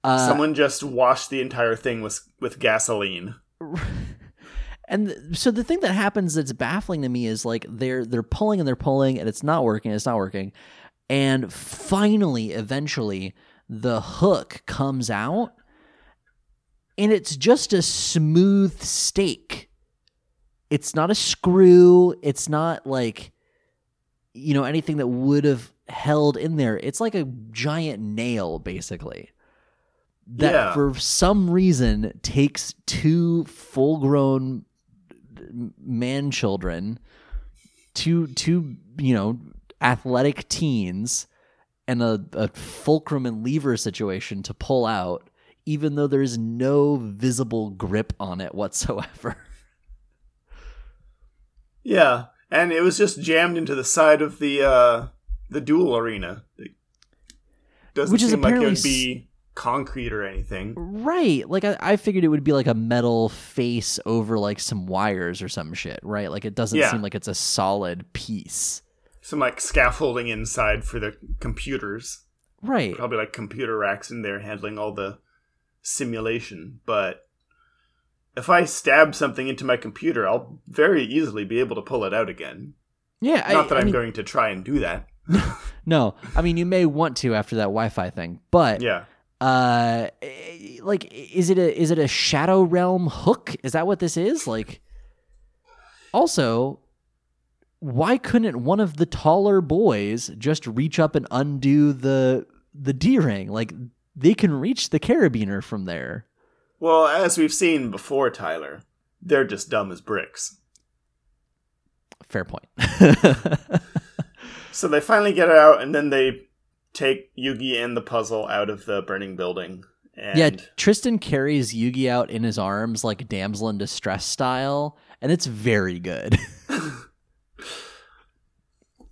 Uh, Someone just washed the entire thing with with gasoline. And th- so the thing that happens that's baffling to me is like they're they're pulling and they're pulling and it's not working, it's not working. And finally, eventually, the hook comes out and it's just a smooth stake. It's not a screw, it's not like you know anything that would have held in there. It's like a giant nail basically that Yeah. for some reason takes two full-grown man children two two you know athletic teens and a, a fulcrum and lever situation to pull out even though there's no visible grip on it whatsoever Yeah, and it was just jammed into the side of the uh, the duel arena. It doesn't Which is seem like it would be concrete or anything. right like I, I figured it would be like a metal face over like some wires or some shit right like it doesn't Yeah. seem like it's a solid piece Some like scaffolding inside for the computers. right Probably like computer racks in there handling all the simulation. But if I stab something into my computer, I'll very easily be able to pull it out again. yeah Not I, that I I'm mean, going to try and do that. No, I mean you may want to after that Wi-Fi thing, but Yeah. uh, eh, like is it a is it a Shadow Realm hook? Is that what this is? Like, also, why couldn't one of the taller boys just reach up and undo the the D ring? Like they can reach the carabiner from there. Well, as we've seen before, Tyler, they're just dumb as bricks. Fair point. So they finally get it out, and then they take Yugi and the puzzle out of the burning building. And yeah, Tristan carries Yugi out in his arms like damsel in distress style, and it's very good.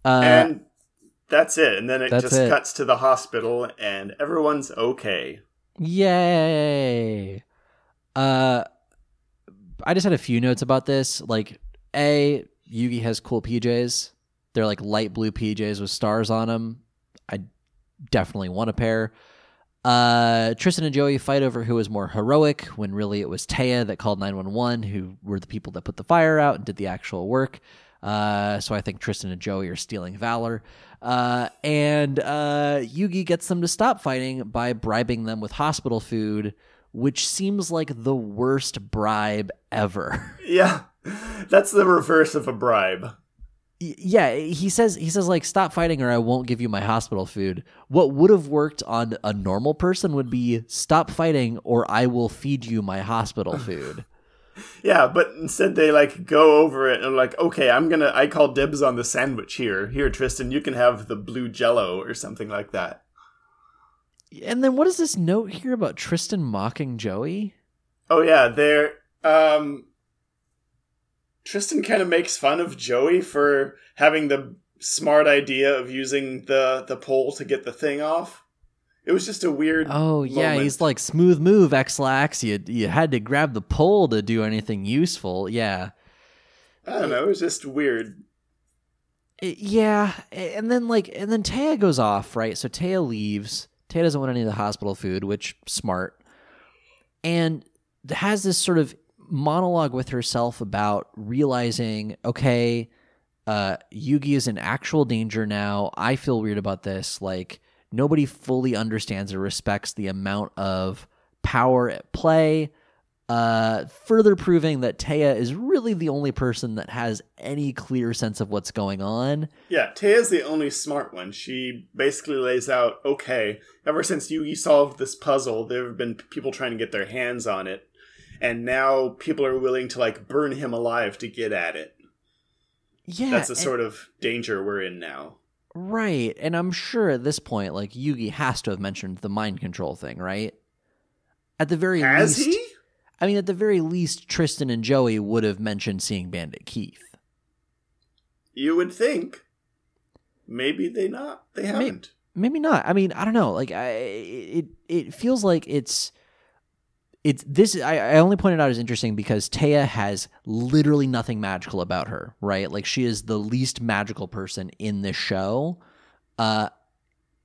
uh, and that's it. And then it just it. cuts to the hospital, and everyone's okay. Yay! Uh, I just had a few notes about this. Like, a Yugi has cool PJs. They're like light blue PJs with stars on them. I definitely want a pair. Uh, Tristan and Joey fight over who was more heroic when really it was Téa that called 911, who were the people that put the fire out and did the actual work. Uh, so I think Tristan and Joey are stealing valor. Uh, and uh, Yugi gets them to stop fighting by bribing them with hospital food, which seems like the worst bribe ever. Yeah, that's the reverse of a bribe. Yeah, he says he says like stop fighting or I won't give you my hospital food. What would have worked on a normal person would be stop fighting or I will feed you my hospital food. Yeah, but instead they like go over it and like, okay, I'm gonna I call dibs on the sandwich here. Here, Tristan, you can have the blue jello or something like that. And then what is this note here about Tristan mocking Joey? Oh yeah, there um Tristan kind of makes fun of Joey for having the smart idea of using the the pole to get the thing off. It was just a weird Oh yeah, moment. he's like smooth move, Ex-Lax. You you had to grab the pole to do anything useful. Yeah. I don't know, it was just weird. I- yeah, and then like and then Téa goes off, right? So Téa leaves. Téa doesn't want any of the hospital food, which smart. And has this sort of monologue with herself about realizing, okay, uh Yugi is in actual danger now. I feel weird about this. Like nobody fully understands or respects the amount of power at play. Uh, further proving that Téa is really the only person that has any clear sense of what's going on. Yeah, Téa's the only smart one. She basically lays out, okay, ever since Yugi solved this puzzle, there have been people trying to get their hands on it, and now people are willing to like burn him alive to get at it. Yeah, That's the sort of danger we're in now. right. And I'm sure at this point, like Yugi has to have mentioned the mind control thing, right? At the very Has least, he? I mean, at the very least, Tristan and Joey would have mentioned seeing Bandit Keith. You would think. Maybe they not. They haven't. maybe not i mean i don't know like i it it feels like it's it's this I, I only pointed out as interesting because Téa has literally nothing magical about her right like she is the least magical person in this show uh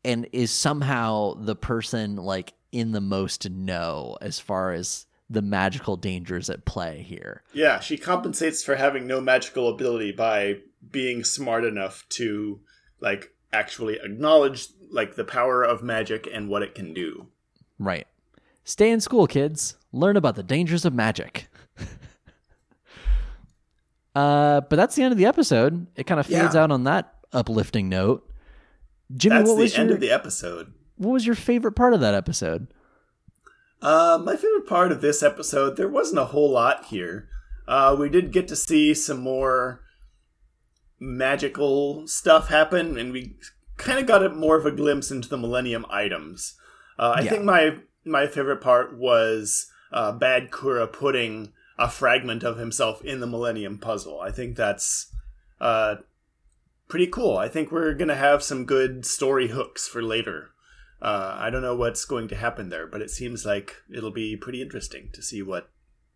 and is somehow the person like in the most know as far as the magical dangers at play here Yeah, she compensates for having no magical ability by being smart enough to like actually acknowledge like the power of magic and what it can do. Right. Stay in school, kids. Learn about the dangers of magic. uh, but that's the end of the episode. It kind of fades Yeah. out on that uplifting note. Jimmy, That's what the was end of the episode. what was your favorite part of that episode? Uh, my favorite part of this episode, there wasn't a whole lot here. Uh, we did get to see some more magical stuff happen, and we kind of got a more of a glimpse into the Millennium items. Uh, I Yeah. think my my favorite part was uh, Bakura putting a fragment of himself in the Millennium Puzzle. I think that's uh, pretty cool. I think we're gonna have some good story hooks for later. Uh, I don't know what's going to happen there, but it seems like it'll be pretty interesting to see what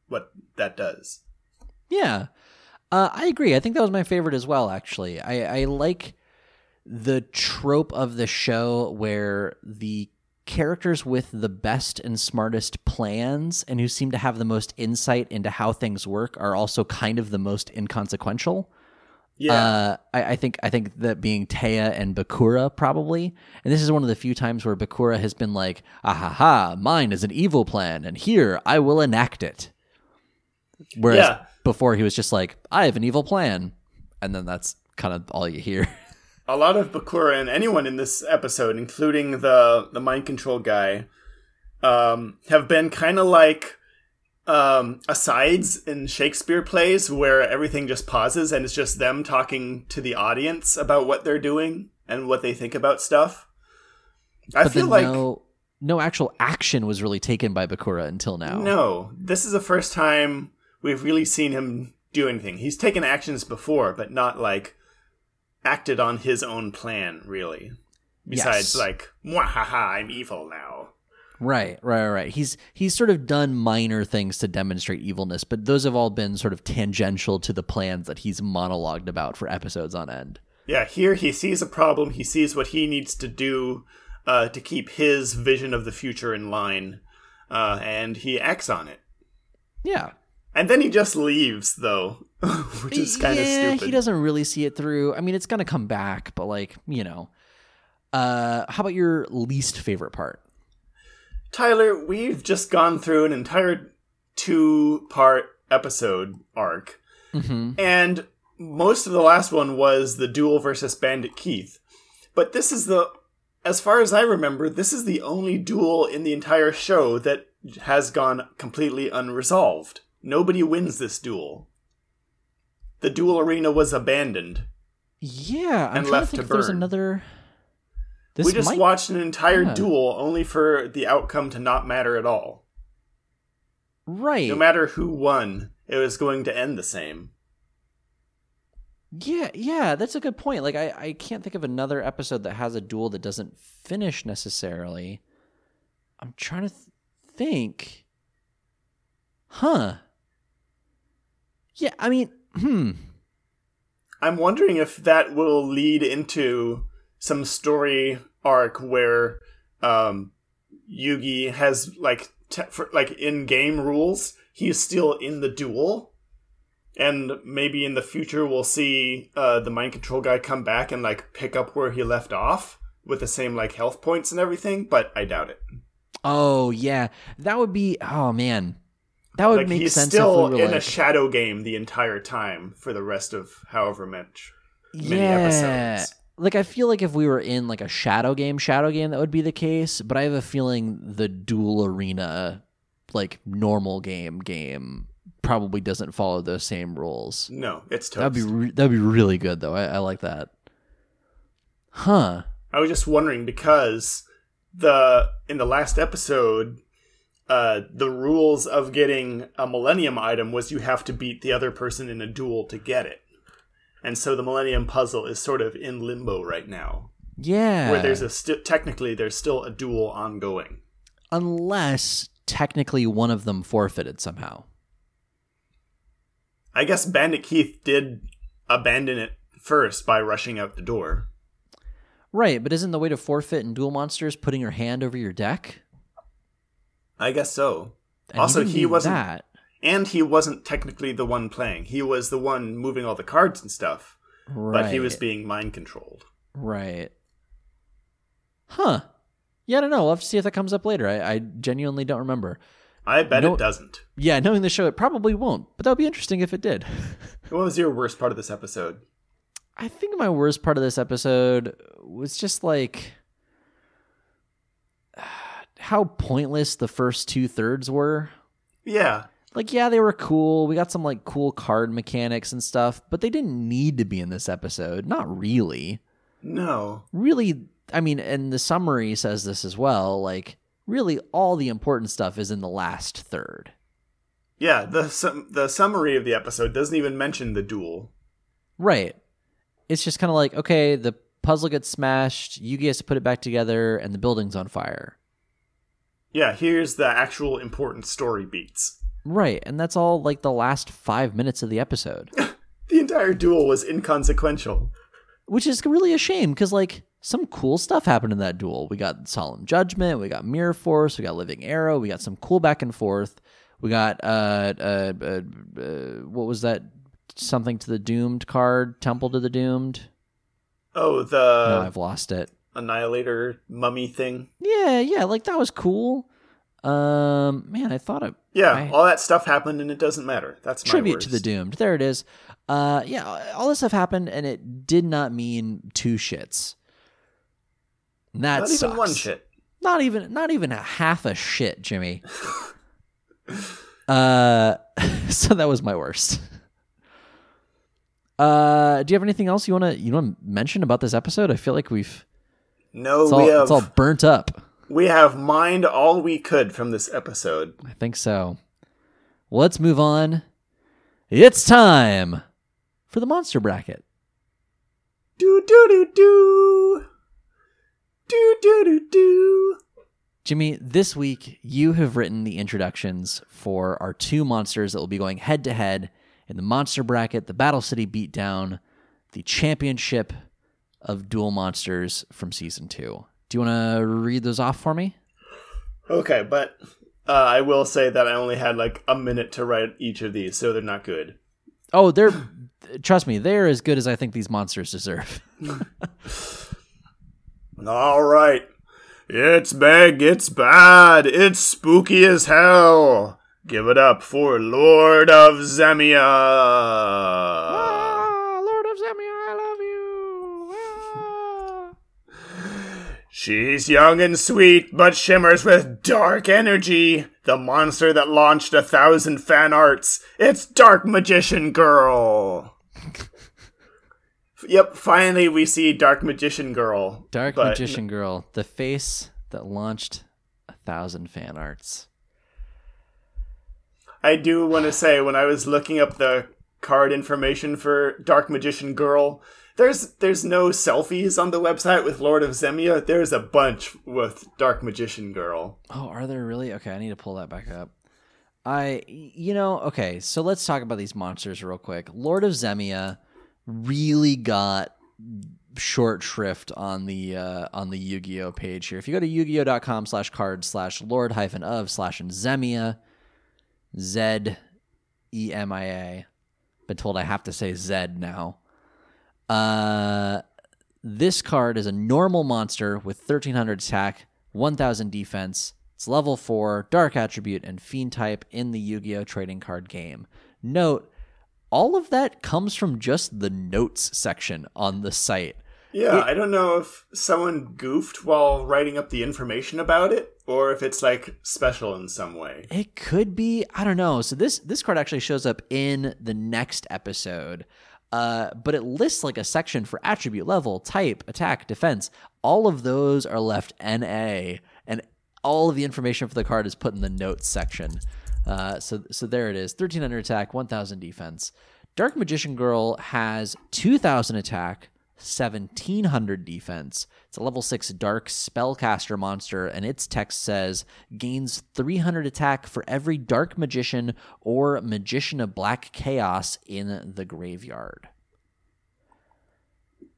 what that does. Yeah. Uh, I agree. I think that was my favorite as well, actually. I, I like the trope of the show where the characters with the best and smartest plans and who seem to have the most insight into how things work are also kind of the most inconsequential. Yeah, Uh, I, I think I think that being Téa and Bakura probably, and this is one of the few times where Bakura has been like, "Ah ha ha, mine is an evil plan, and here I will enact it." Whereas Yeah. before he was just like, "I have an evil plan," and then that's kind of all you hear. a lot of Bakura and anyone in this episode, including the the mind control guy, um, have been kind of like um, asides in Shakespeare plays where everything just pauses and it's just them talking to the audience about what they're doing and what they think about stuff. I but feel like no, no actual action was really taken by Bakura until now. No, this is the first time we've really seen him do anything. He's taken actions before, but not like acted on his own plan, really. Besides, Yes. like, mwahaha, I'm evil now. Right, right, right. He's he's sort of done minor things to demonstrate evilness, but those have all been sort of tangential to the plans that he's monologued about for episodes on end. Yeah, here he sees a problem, he sees what he needs to do uh, to keep his vision of the future in line, uh, and he acts on it. Yeah. And then he just leaves, though, which is kind of stupid. yeah, stupid. he doesn't really see it through. I mean, it's gonna come back, but like, you know. Uh how about your least favorite part? Tyler, we've just gone through an entire two part episode arc, Mm-hmm. and most of the last one was the duel versus Bandit Keith. But this is the, as far as I remember, this is the only duel in the entire show that has gone completely unresolved. nobody wins this duel. The duel arena was abandoned. Yeah, I'm And trying left to think to if there's another. This we just might... watched an entire yeah. duel only for the outcome to not matter at all. right. No matter who won, it was going to end the same. Yeah, yeah, that's a good point. Like I, I can't think of another episode that has a duel that doesn't finish necessarily. I'm trying to th- think. Huh. Yeah, I mean, hmm. I'm wondering if that will lead into some story arc where um, Yugi has like te- for, like in game rules, he's still in the duel, and maybe in the future we'll see uh, the mind control guy come back and like pick up where he left off with the same like health points and everything. But I doubt it. Oh yeah, that would be. Oh man, that would Like make he's sense. still if we in a shadow game the entire time for the rest of however much many yeah. episodes. Like I feel like if we were in like a shadow game, shadow game, that would be the case. But I have a feeling the duel arena, like normal game game, probably doesn't follow those same rules. No, it's toast. That'd be re- that'd be really good though. I, I like that. Huh. I was just wondering because the in the last episode, uh, the rules of getting a Millennium item was you have to beat the other person in a duel to get it, and so the Millennium puzzle is sort of in limbo right now, Yeah. where there's a sti- technically there's still a duel ongoing. unless technically one of them forfeited somehow. I guess Bandit Keith did abandon it first by rushing out the door. Right, but isn't the way to forfeit in Duel Monsters putting your hand over your deck? I guess so. And Also, didn't he wasn't- that. And he wasn't technically the one playing. He was the one moving all the cards and stuff. Right. But he was being mind controlled. right. Huh. Yeah, I don't know. We'll have to see if that comes up later. I, I genuinely don't remember. I bet No- it doesn't. Yeah, knowing the show, it probably won't. But that would be interesting if it did. What was your worst part of this episode? I think my worst part of this episode was just like how pointless the first two thirds were. Yeah. Like, yeah, they were cool. We got some like cool card mechanics and stuff, but they didn't need to be in this episode. Not really. No. Really, I mean, and the summary says this as well. Like, really, all the important stuff is in the last third. Yeah, the sum- the summary of the episode doesn't even mention the duel. Right. It's just kind of like, okay, the puzzle gets smashed, Yugi has to put it back together, and the building's on fire. Yeah, here's the actual important story beats. Right. And that's all like the last five minutes of the episode, The entire duel was inconsequential. which is really a shame because, like, some cool stuff happened in that duel. We got Solemn Judgment, we got Mirror Force, we got Living Arrow, we got some cool back and forth. We got, uh, uh, uh, uh what was that? Something to the Doomed card, Temple to the Doomed. Oh, the no, I've lost it. Annihilator mummy thing. Yeah, yeah, like that was cool. Um, man, I thought it. Yeah, I- all that stuff happened and it doesn't matter. That's my tribute to the doomed there it is uh yeah all this stuff happened and it did not mean two shits And that Not sucks. even one shit. not even not even a half a shit jimmy uh so that was my worst uh do you have anything else you want to you want to mention about this episode i feel like we've No, it's all, we have it's all burnt up we have mined all we could from this episode. i think so let's move on it's time for the monster bracket Do do do do. Do do do do. Jimmy, this week you have written the introductions for our two monsters that will be going head to head in the monster bracket, the Battle City Beatdown, the championship of Duel Monsters from season two. Do you want to read those off for me? Okay, but uh, I will say that I only had like a minute to write each of these, so they're not good. Oh, they're, trust me, they're as good as I think these monsters deserve. All right. It's big, it's bad, it's spooky as hell. Give it up for Lord of Zemia. Ah, Lord of Zemia, I love you. Ah. She's young and sweet, but shimmers with dark energy. The monster that launched a thousand fan arts. It's Dark Magician Girl. yep, finally we see Dark Magician Girl. Dark But- Magician Girl, the face that launched a thousand fan arts. I do want to say when I was looking up the card information for Dark Magician Girl, there's there's no selfies on the website with Lord of Zemia. There's a bunch with Dark Magician Girl. Oh, are there really? Okay, I need to pull that back up. I, you know, okay, so let's talk about these monsters real quick. Lord of Zemia really got short shrift on the uh, on the Yu-Gi-Oh page here. If you go to yu-gi-oh.com slash card slash lord hyphen of slash Zemia, Z E M I A. Been told I have to say Z now. Uh, this card is a normal monster with 1300 attack, 1000 defense. It's level 4, dark attribute, and fiend type in the Yu Gi Oh! trading card game. Note, all of that comes from just the notes section on the site. Yeah, I don't know if someone goofed while writing up the information about it, or if it's like special in some way. It could be, I don't know. So this this card actually shows up in the next episode. Uh, but it lists like a section for attribute level, type, attack, defense. All of those are left NA, and all of the information for the card is put in the notes section. Uh, so so there it is: thirteen hundred attack, one thousand defense. Dark Magician Girl has two thousand attack, 1700 defense. It's a level 6 dark spellcaster monster, and its text says gains 300 attack for every dark magician or magician of black chaos in the graveyard.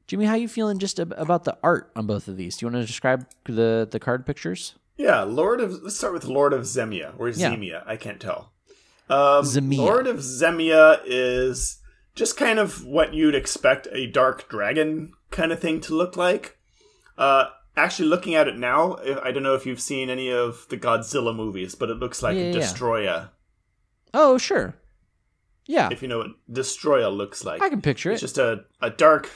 Jimmy, how you feeling just ab- about the art on both of these? Do you want to describe the, the card pictures? Yeah, Lord of let's start with Lord of Zemia or Yeah. Zemia. I can't tell. Um, Zemia. Lord of Zemia is just kind of what you'd expect a dark dragon kind of thing to look like. Uh, actually, looking at it now, I don't know if you've seen any of the Godzilla movies, but it looks like Yeah, a Destroyer. yeah. Oh, sure. Yeah, If you know what Destroyer looks like, I can picture it's it. just a a dark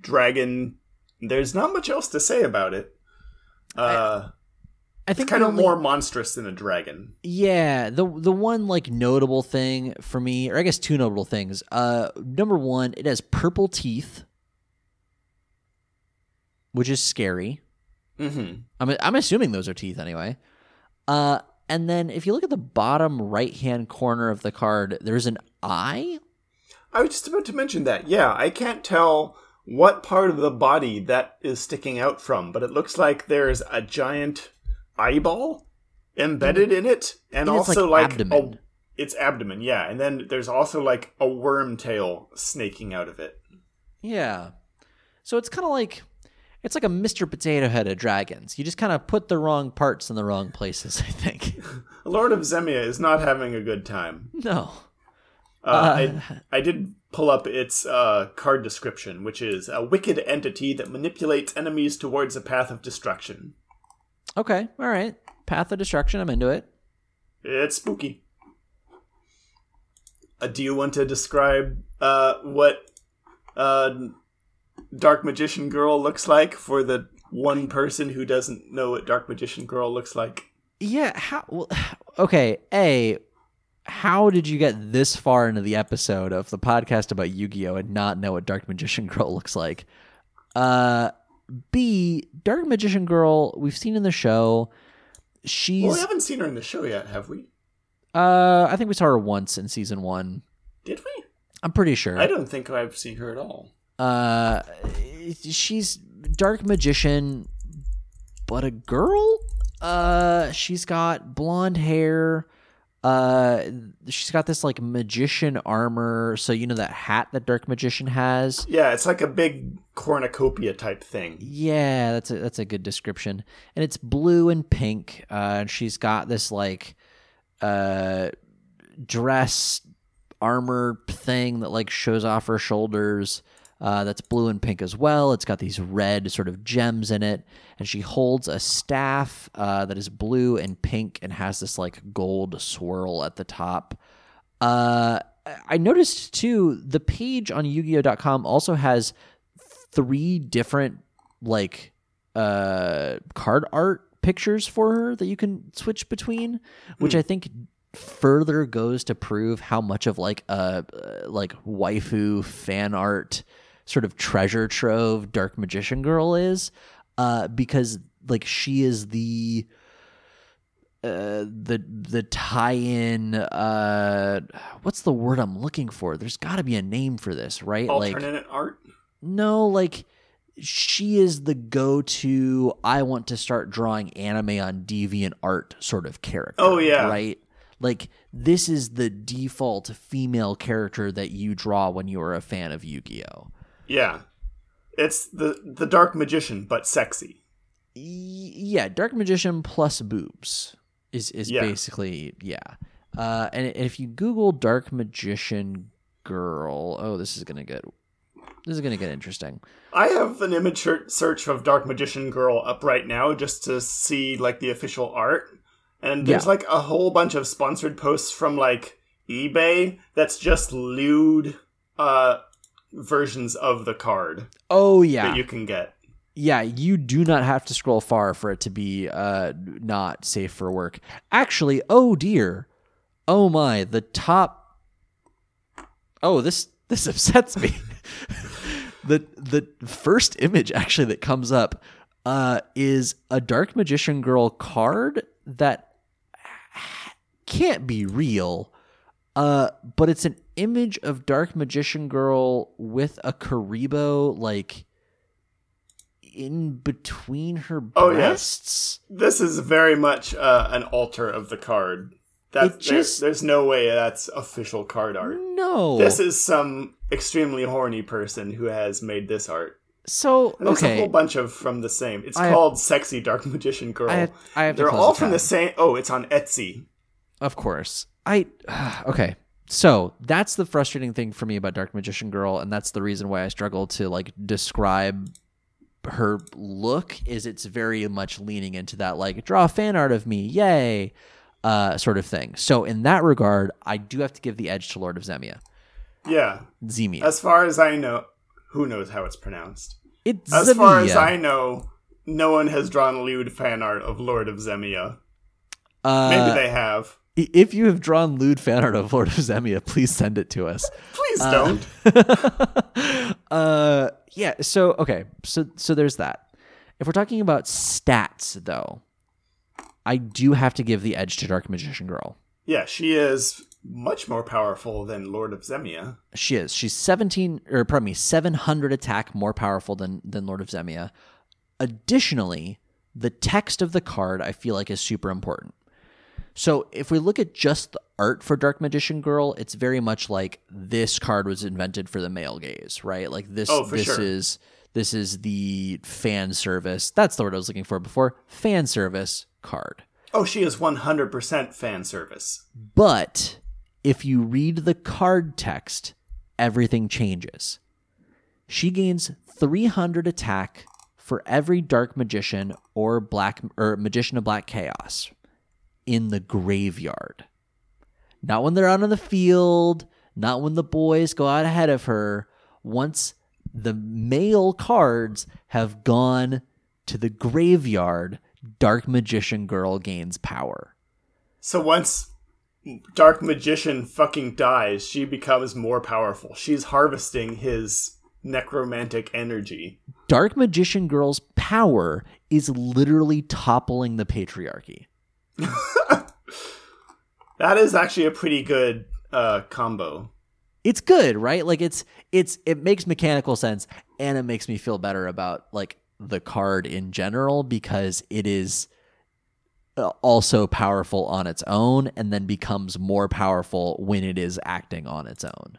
dragon. There's not much else to say about it. Uh, I think it's kind of only- more monstrous than a dragon. Yeah, the the one like notable thing for me, or I guess two notable things. Uh, number one, it has purple teeth, which is scary. Mm-hmm. I'm I'm assuming those are teeth anyway. Uh, and then if you look at the bottom right hand corner of the card, there's an eye. I was just about to mention that. Yeah, I can't tell what part of the body that is sticking out from, but it looks like there's a giant eyeball embedded in it, and also like like, abdomen. A, it's abdomen, yeah, and then there's also like a worm tail snaking out of it. Yeah, so it's kind of like it's like a Mr. Potato Head of dragons. You just kind of put the wrong parts in the wrong places. I think. Lord of Zemia is not having a good time. no. Uh, I, I did pull up its uh, card description, which is a wicked entity that manipulates enemies towards a path of destruction. Okay. All right. Path of destruction. I'm into it. It's spooky. Uh, do you want to describe uh, what uh, Dark Magician Girl looks like for the one person who doesn't know what Dark Magician Girl looks like? Yeah. How? Well, okay. A. How did you get this far into the episode of the podcast about Yu-Gi-Oh and not know what Dark Magician Girl looks like? Uh, B. Dark Magician Girl. We've seen in the show. She's. Well, we haven't seen her in the show yet, have we? uh, I think we saw her once in season one. Did we? I'm pretty sure. I don't think I've seen her at all. Uh, she's dark magician, but a girl. Uh, she's got blonde hair. Uh, she's got this like magician armor. So you know that hat that dark magician has. Yeah, it's like a big cornucopia type thing. Yeah, that's a that's a good description. And it's blue and pink. Uh, and she's got this like uh dress armor thing that like shows off her shoulders. Uh, that's blue and pink as well. It's got these red sort of gems in it, and she holds a staff uh, that is blue and pink and has this like gold swirl at the top. Uh, I noticed too the page on Yu-Gi-Oh.com also has three different like uh, card art pictures for her that you can switch between, which I think further goes to prove how much of like a uh, like waifu fan art sort of treasure trove dark magician girl is uh because like she is the uh, the the tie-in uh what's the word I'm looking for? There's got to be a name for this, right? Like Alternate art. no, like she is the go-to I want to start drawing anime on deviant art sort of character. Oh, yeah. Right? Like this is the default female character that you draw when you are a fan of Yu-Gi-Oh. Yeah, it's the the dark magician, but sexy. Y- yeah, Dark Magician plus boobs is is Yeah. basically yeah. Uh, and if you Google Dark Magician girl, oh, this is gonna get this is gonna get interesting. I have an image search of Dark Magician Girl up right now just to see like the official art. And there's Yeah. like a whole bunch of sponsored posts from like eBay that's just lewd uh versions of the card Oh yeah, that you can get. yeah. You do not have to scroll far for it to be uh not safe for work. Actually, oh dear, oh my, the top. Oh, this this upsets me. the the first image actually that comes up uh, is a dark magician girl card that can't be real. Uh, but it's an image of dark magician girl with a Kuriboh like in between her Oh, yeah. breasts. This is very much uh, an altar of the card. That just- there's no way that's official card art. No. This is some extremely horny person who has made this art. so And There's a whole bunch of from the same. It's I- called Sexy Dark Magician Girl. I have, I have They're all the from the same. Oh, it's on Etsy. Of course. I okay. So that's the frustrating thing for me about Dark Magician Girl, and that's the reason why I struggle to like describe her look. Is it's very much leaning into that like draw fan art of me, yay, uh, sort of thing. So in that regard, I do have to give the edge to Lord of Zemia, Yeah. Zemia. As far as I know, who knows how it's pronounced? it's Zemia. As far as I know, no one has drawn lewd fan art of Lord of Zemia. uh, Maybe they have. If you have drawn lewd fan art of Lord of Zemia, please send it to us. Please don't. uh yeah so okay so so there's that if we're talking about stats though i do have to give the edge to dark magician girl Yeah, she is much more powerful than Lord of Zemia. she is she's 17 or pardon me 700 attack more powerful than than lord of zemia additionally the text of the card i feel like is super important so if we look at just the art for Dark Magician Girl, it's very much like this card was invented for the male gaze, right? Like this Oh, this sure. is this is the fan service. That's the word I was looking for before. Fan service card. Oh, she is 100% fan service. But if you read the card text, everything changes. She gains 300 attack for every dark magician or black or magician of black chaos in the graveyard. Not when they're out on the field, not when the boys go out ahead of her. Once the male cards have gone to the graveyard, Dark Magician Girl gains power. So once Dark Magician fucking dies, she becomes more powerful. She's harvesting his necromantic energy. Dark Magician Girl's power is literally toppling the patriarchy. That is actually a pretty good uh, combo. It's good, right? Like it's it's it makes mechanical sense and it makes me feel better about like the card in general because it is uh, also powerful on its own and then becomes more powerful when it is acting on its own.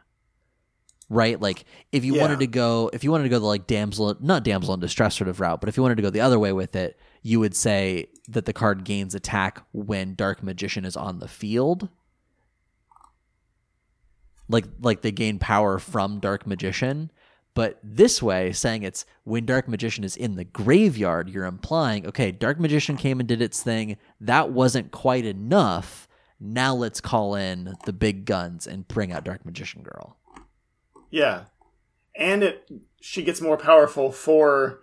Right? Like if you Yeah. wanted to go if you wanted to go the like damsel not damsel in distress sort of route, but if you wanted to go the other way with it, you would say that the card gains attack when Dark Magician is on the field. Like like they gain power from Dark Magician. But this way, saying it's when Dark Magician is in the graveyard, you're implying, okay, Dark Magician came and did its thing. That wasn't quite enough. Now let's call in the big guns and bring out Dark Magician Girl. Yeah. And it she gets more powerful for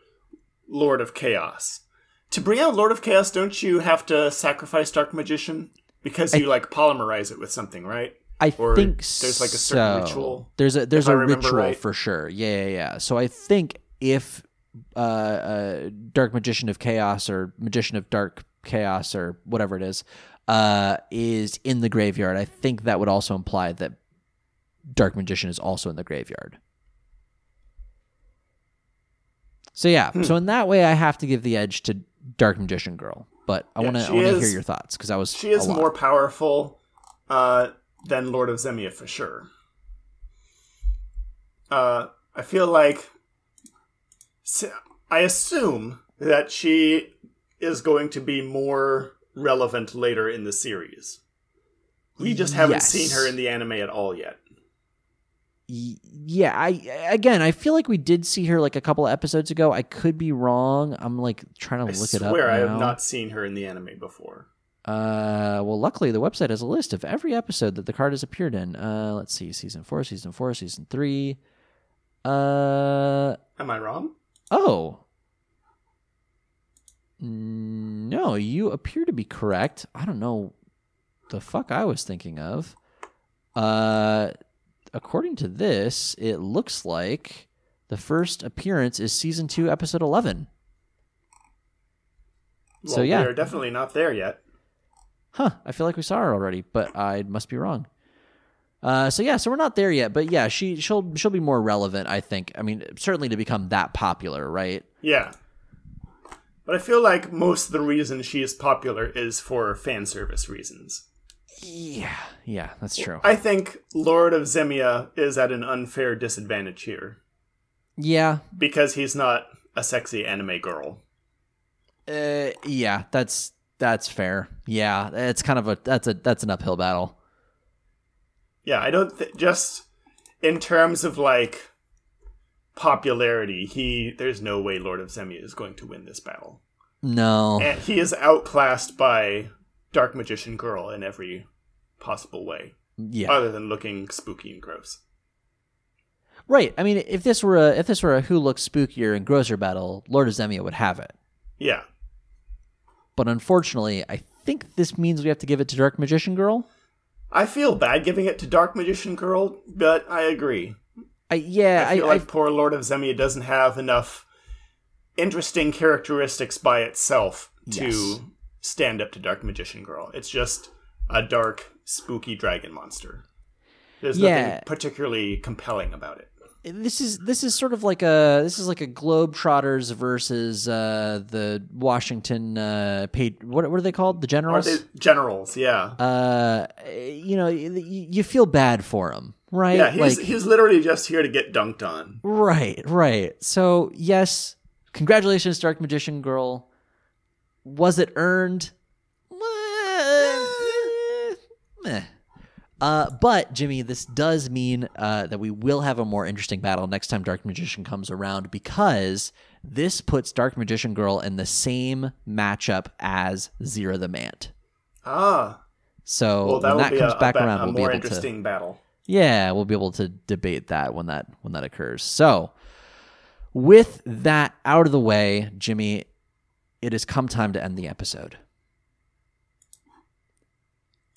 Lord of Chaos. To bring out Lord of Chaos, don't you have to sacrifice Dark Magician because you like polymerize it with something, right? I Or think there's like a certain so. ritual, There's a there's I a ritual right. for sure. Yeah, yeah, yeah. So I think if uh, uh, Dark Magician of Chaos or Magician of Dark Chaos or whatever it is uh, is in the graveyard, I think that would also imply that Dark Magician is also in the graveyard. So yeah, Hmm. so in that way, I have to give the edge to Dark Magician Girl. But I Yeah, want to hear your thoughts because I was She is more powerful uh, than Lord of Zemia for sure. Uh, I feel like I assume that she is going to be more relevant later in the series. We just haven't Yes. seen her in the anime at all yet. Yeah i again i feel like we did see her like a couple of episodes ago. I could be wrong. I'm like trying to I look it up swear I have not seen her in the anime before. uh well luckily the website has a list of every episode that the card has appeared in. Uh let's see season four season four season three. Uh Am I wrong? oh. No you appear to be correct. I don't know the fuck i was thinking of. Uh according to this it looks like the first appearance is season 2 episode 11 Well, So, yeah. we are definitely not there yet. huh i feel like we saw her already but i must be wrong uh, so yeah, so we're not there yet, but yeah, she she'll she'll be more relevant, I think. I mean, certainly to become that popular, right? Yeah. But I feel like most of the reason she is popular is for fan service reasons. Yeah, yeah, that's true. I think Lord of Zemia is at an unfair disadvantage here Yeah, because he's not a sexy anime girl. uh, yeah, that's that's fair. Yeah, it's kind of a that's a that's an uphill battle. Yeah, I don't th- just in terms of like popularity, he there's no way Lord of Zemia is going to win this battle. No, And he is outclassed by Dark Magician Girl in every possible way, yeah, other than looking spooky and gross. right. I mean, if this were a if this were a who looks spookier and grosser battle, Lord of Zemia would have it. Yeah. But unfortunately, I think this means we have to give it to Dark Magician Girl. I feel bad giving it to Dark Magician Girl, but I agree. I yeah, I feel I, like I poor Lord of Zemia doesn't have enough interesting characteristics by itself to Yes. stand up to Dark Magician Girl. It's just a dark, spooky dragon monster. There's Yeah. nothing particularly compelling about it. this is this is sort of like a this is like a Globetrotters versus uh, the Washington uh, paid what what are they called the Generals? generals? Yeah. uh, you know, you, you feel bad for him, right? yeah, he's, like, he's literally just here to get dunked on. right, right. So yes, congratulations, Dark Magician Girl. Was it earned? Eh, meh. Uh, but Jimmy, this does mean uh, that we will have a more interesting battle next time Dark Magician comes around because this puts Dark Magician Girl in the same matchup as Zera the Mant. Ah, So well, that when that comes a, back a, around, a we'll be able to interesting battle. yeah, we'll be able to debate that when that when that occurs. So, with that out of the way, Jimmy, it has come time to end the episode.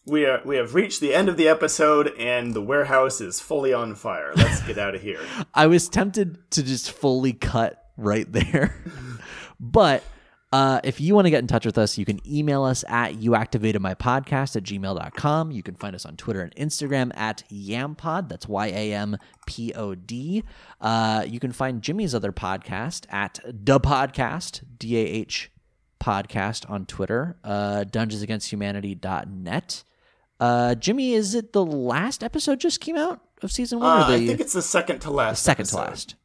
We are we have reached the end of the episode, and the warehouse is fully on fire. Let's get out of here. I was tempted to just fully cut right there. but uh, if you want to get in touch with us, you can email us at youactivatedmypodcast at gmail.com. You can find us on Twitter and Instagram at yampod. That's Y A M P O D. Uh, you can find Jimmy's other podcast at The Podcast, D A H podcast on Twitter, uh, dungeonsagainsthumanity.net. Uh, Jimmy, is it the last episode just came out of season one? Uh, or the... I think it's the second to last. second episode. to last.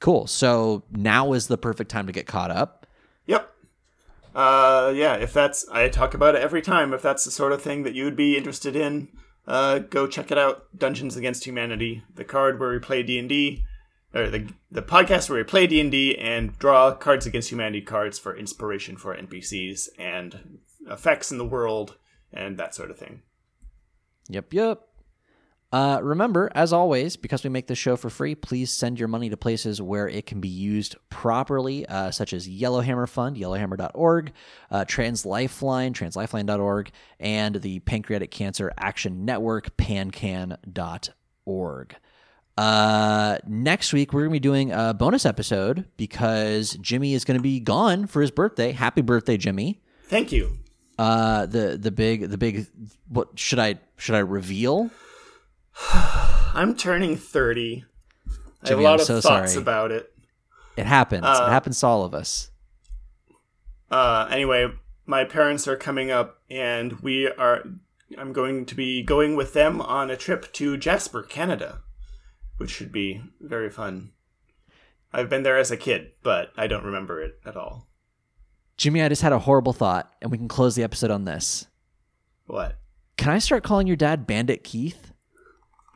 Cool. So now is the perfect time to get caught up. Yep. Uh, yeah. If that's I talk about it every time. If that's the sort of thing that you would be interested in, uh, go check it out. Dungeons Against Humanity, the card where we play D and D, or the the podcast where we play D and D and draw Cards Against Humanity cards for inspiration for NPCs and effects in the world and that sort of thing. Yep, yep. Uh, remember, as always, because we make this show for free, please send your money to places where it can be used properly, uh, such as Yellowhammer Fund, yellowhammer.org, uh, Trans Lifeline, translifeline.org, and the Pancreatic Cancer Action Network, pancan.org. Uh, next week, we're going to be doing a bonus episode because Jimmy is going to be gone for his birthday. Happy birthday, Jimmy! Thank you. Uh, the the big the big what should I should I reveal? I'm turning 30. I have a lot I'm of so thoughts sorry. about it. It happens. Uh, it happens to all of us. Uh, anyway, my parents are coming up, and we are. I'm going to be going with them on a trip to Jasper, Canada, which should be very fun. I've been there as a kid, but I don't remember it at all. Jimmy, I just had a horrible thought, and we can close the episode on this. What? Can I start calling your dad Bandit Keith?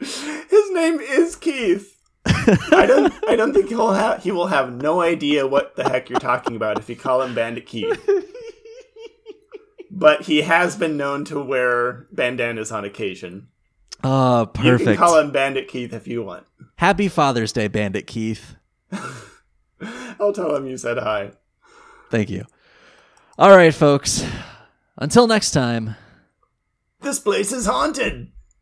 His name is Keith. I don't. I don't think he'll have. He will have no idea what the heck you're talking about if you call him Bandit Keith. But he has been known to wear bandanas on occasion. Oh, You can call him Bandit Keith if you want. Happy Father's Day, Bandit Keith. I'll tell him you said hi. Thank you. All right, folks. Until next time. This place is haunted.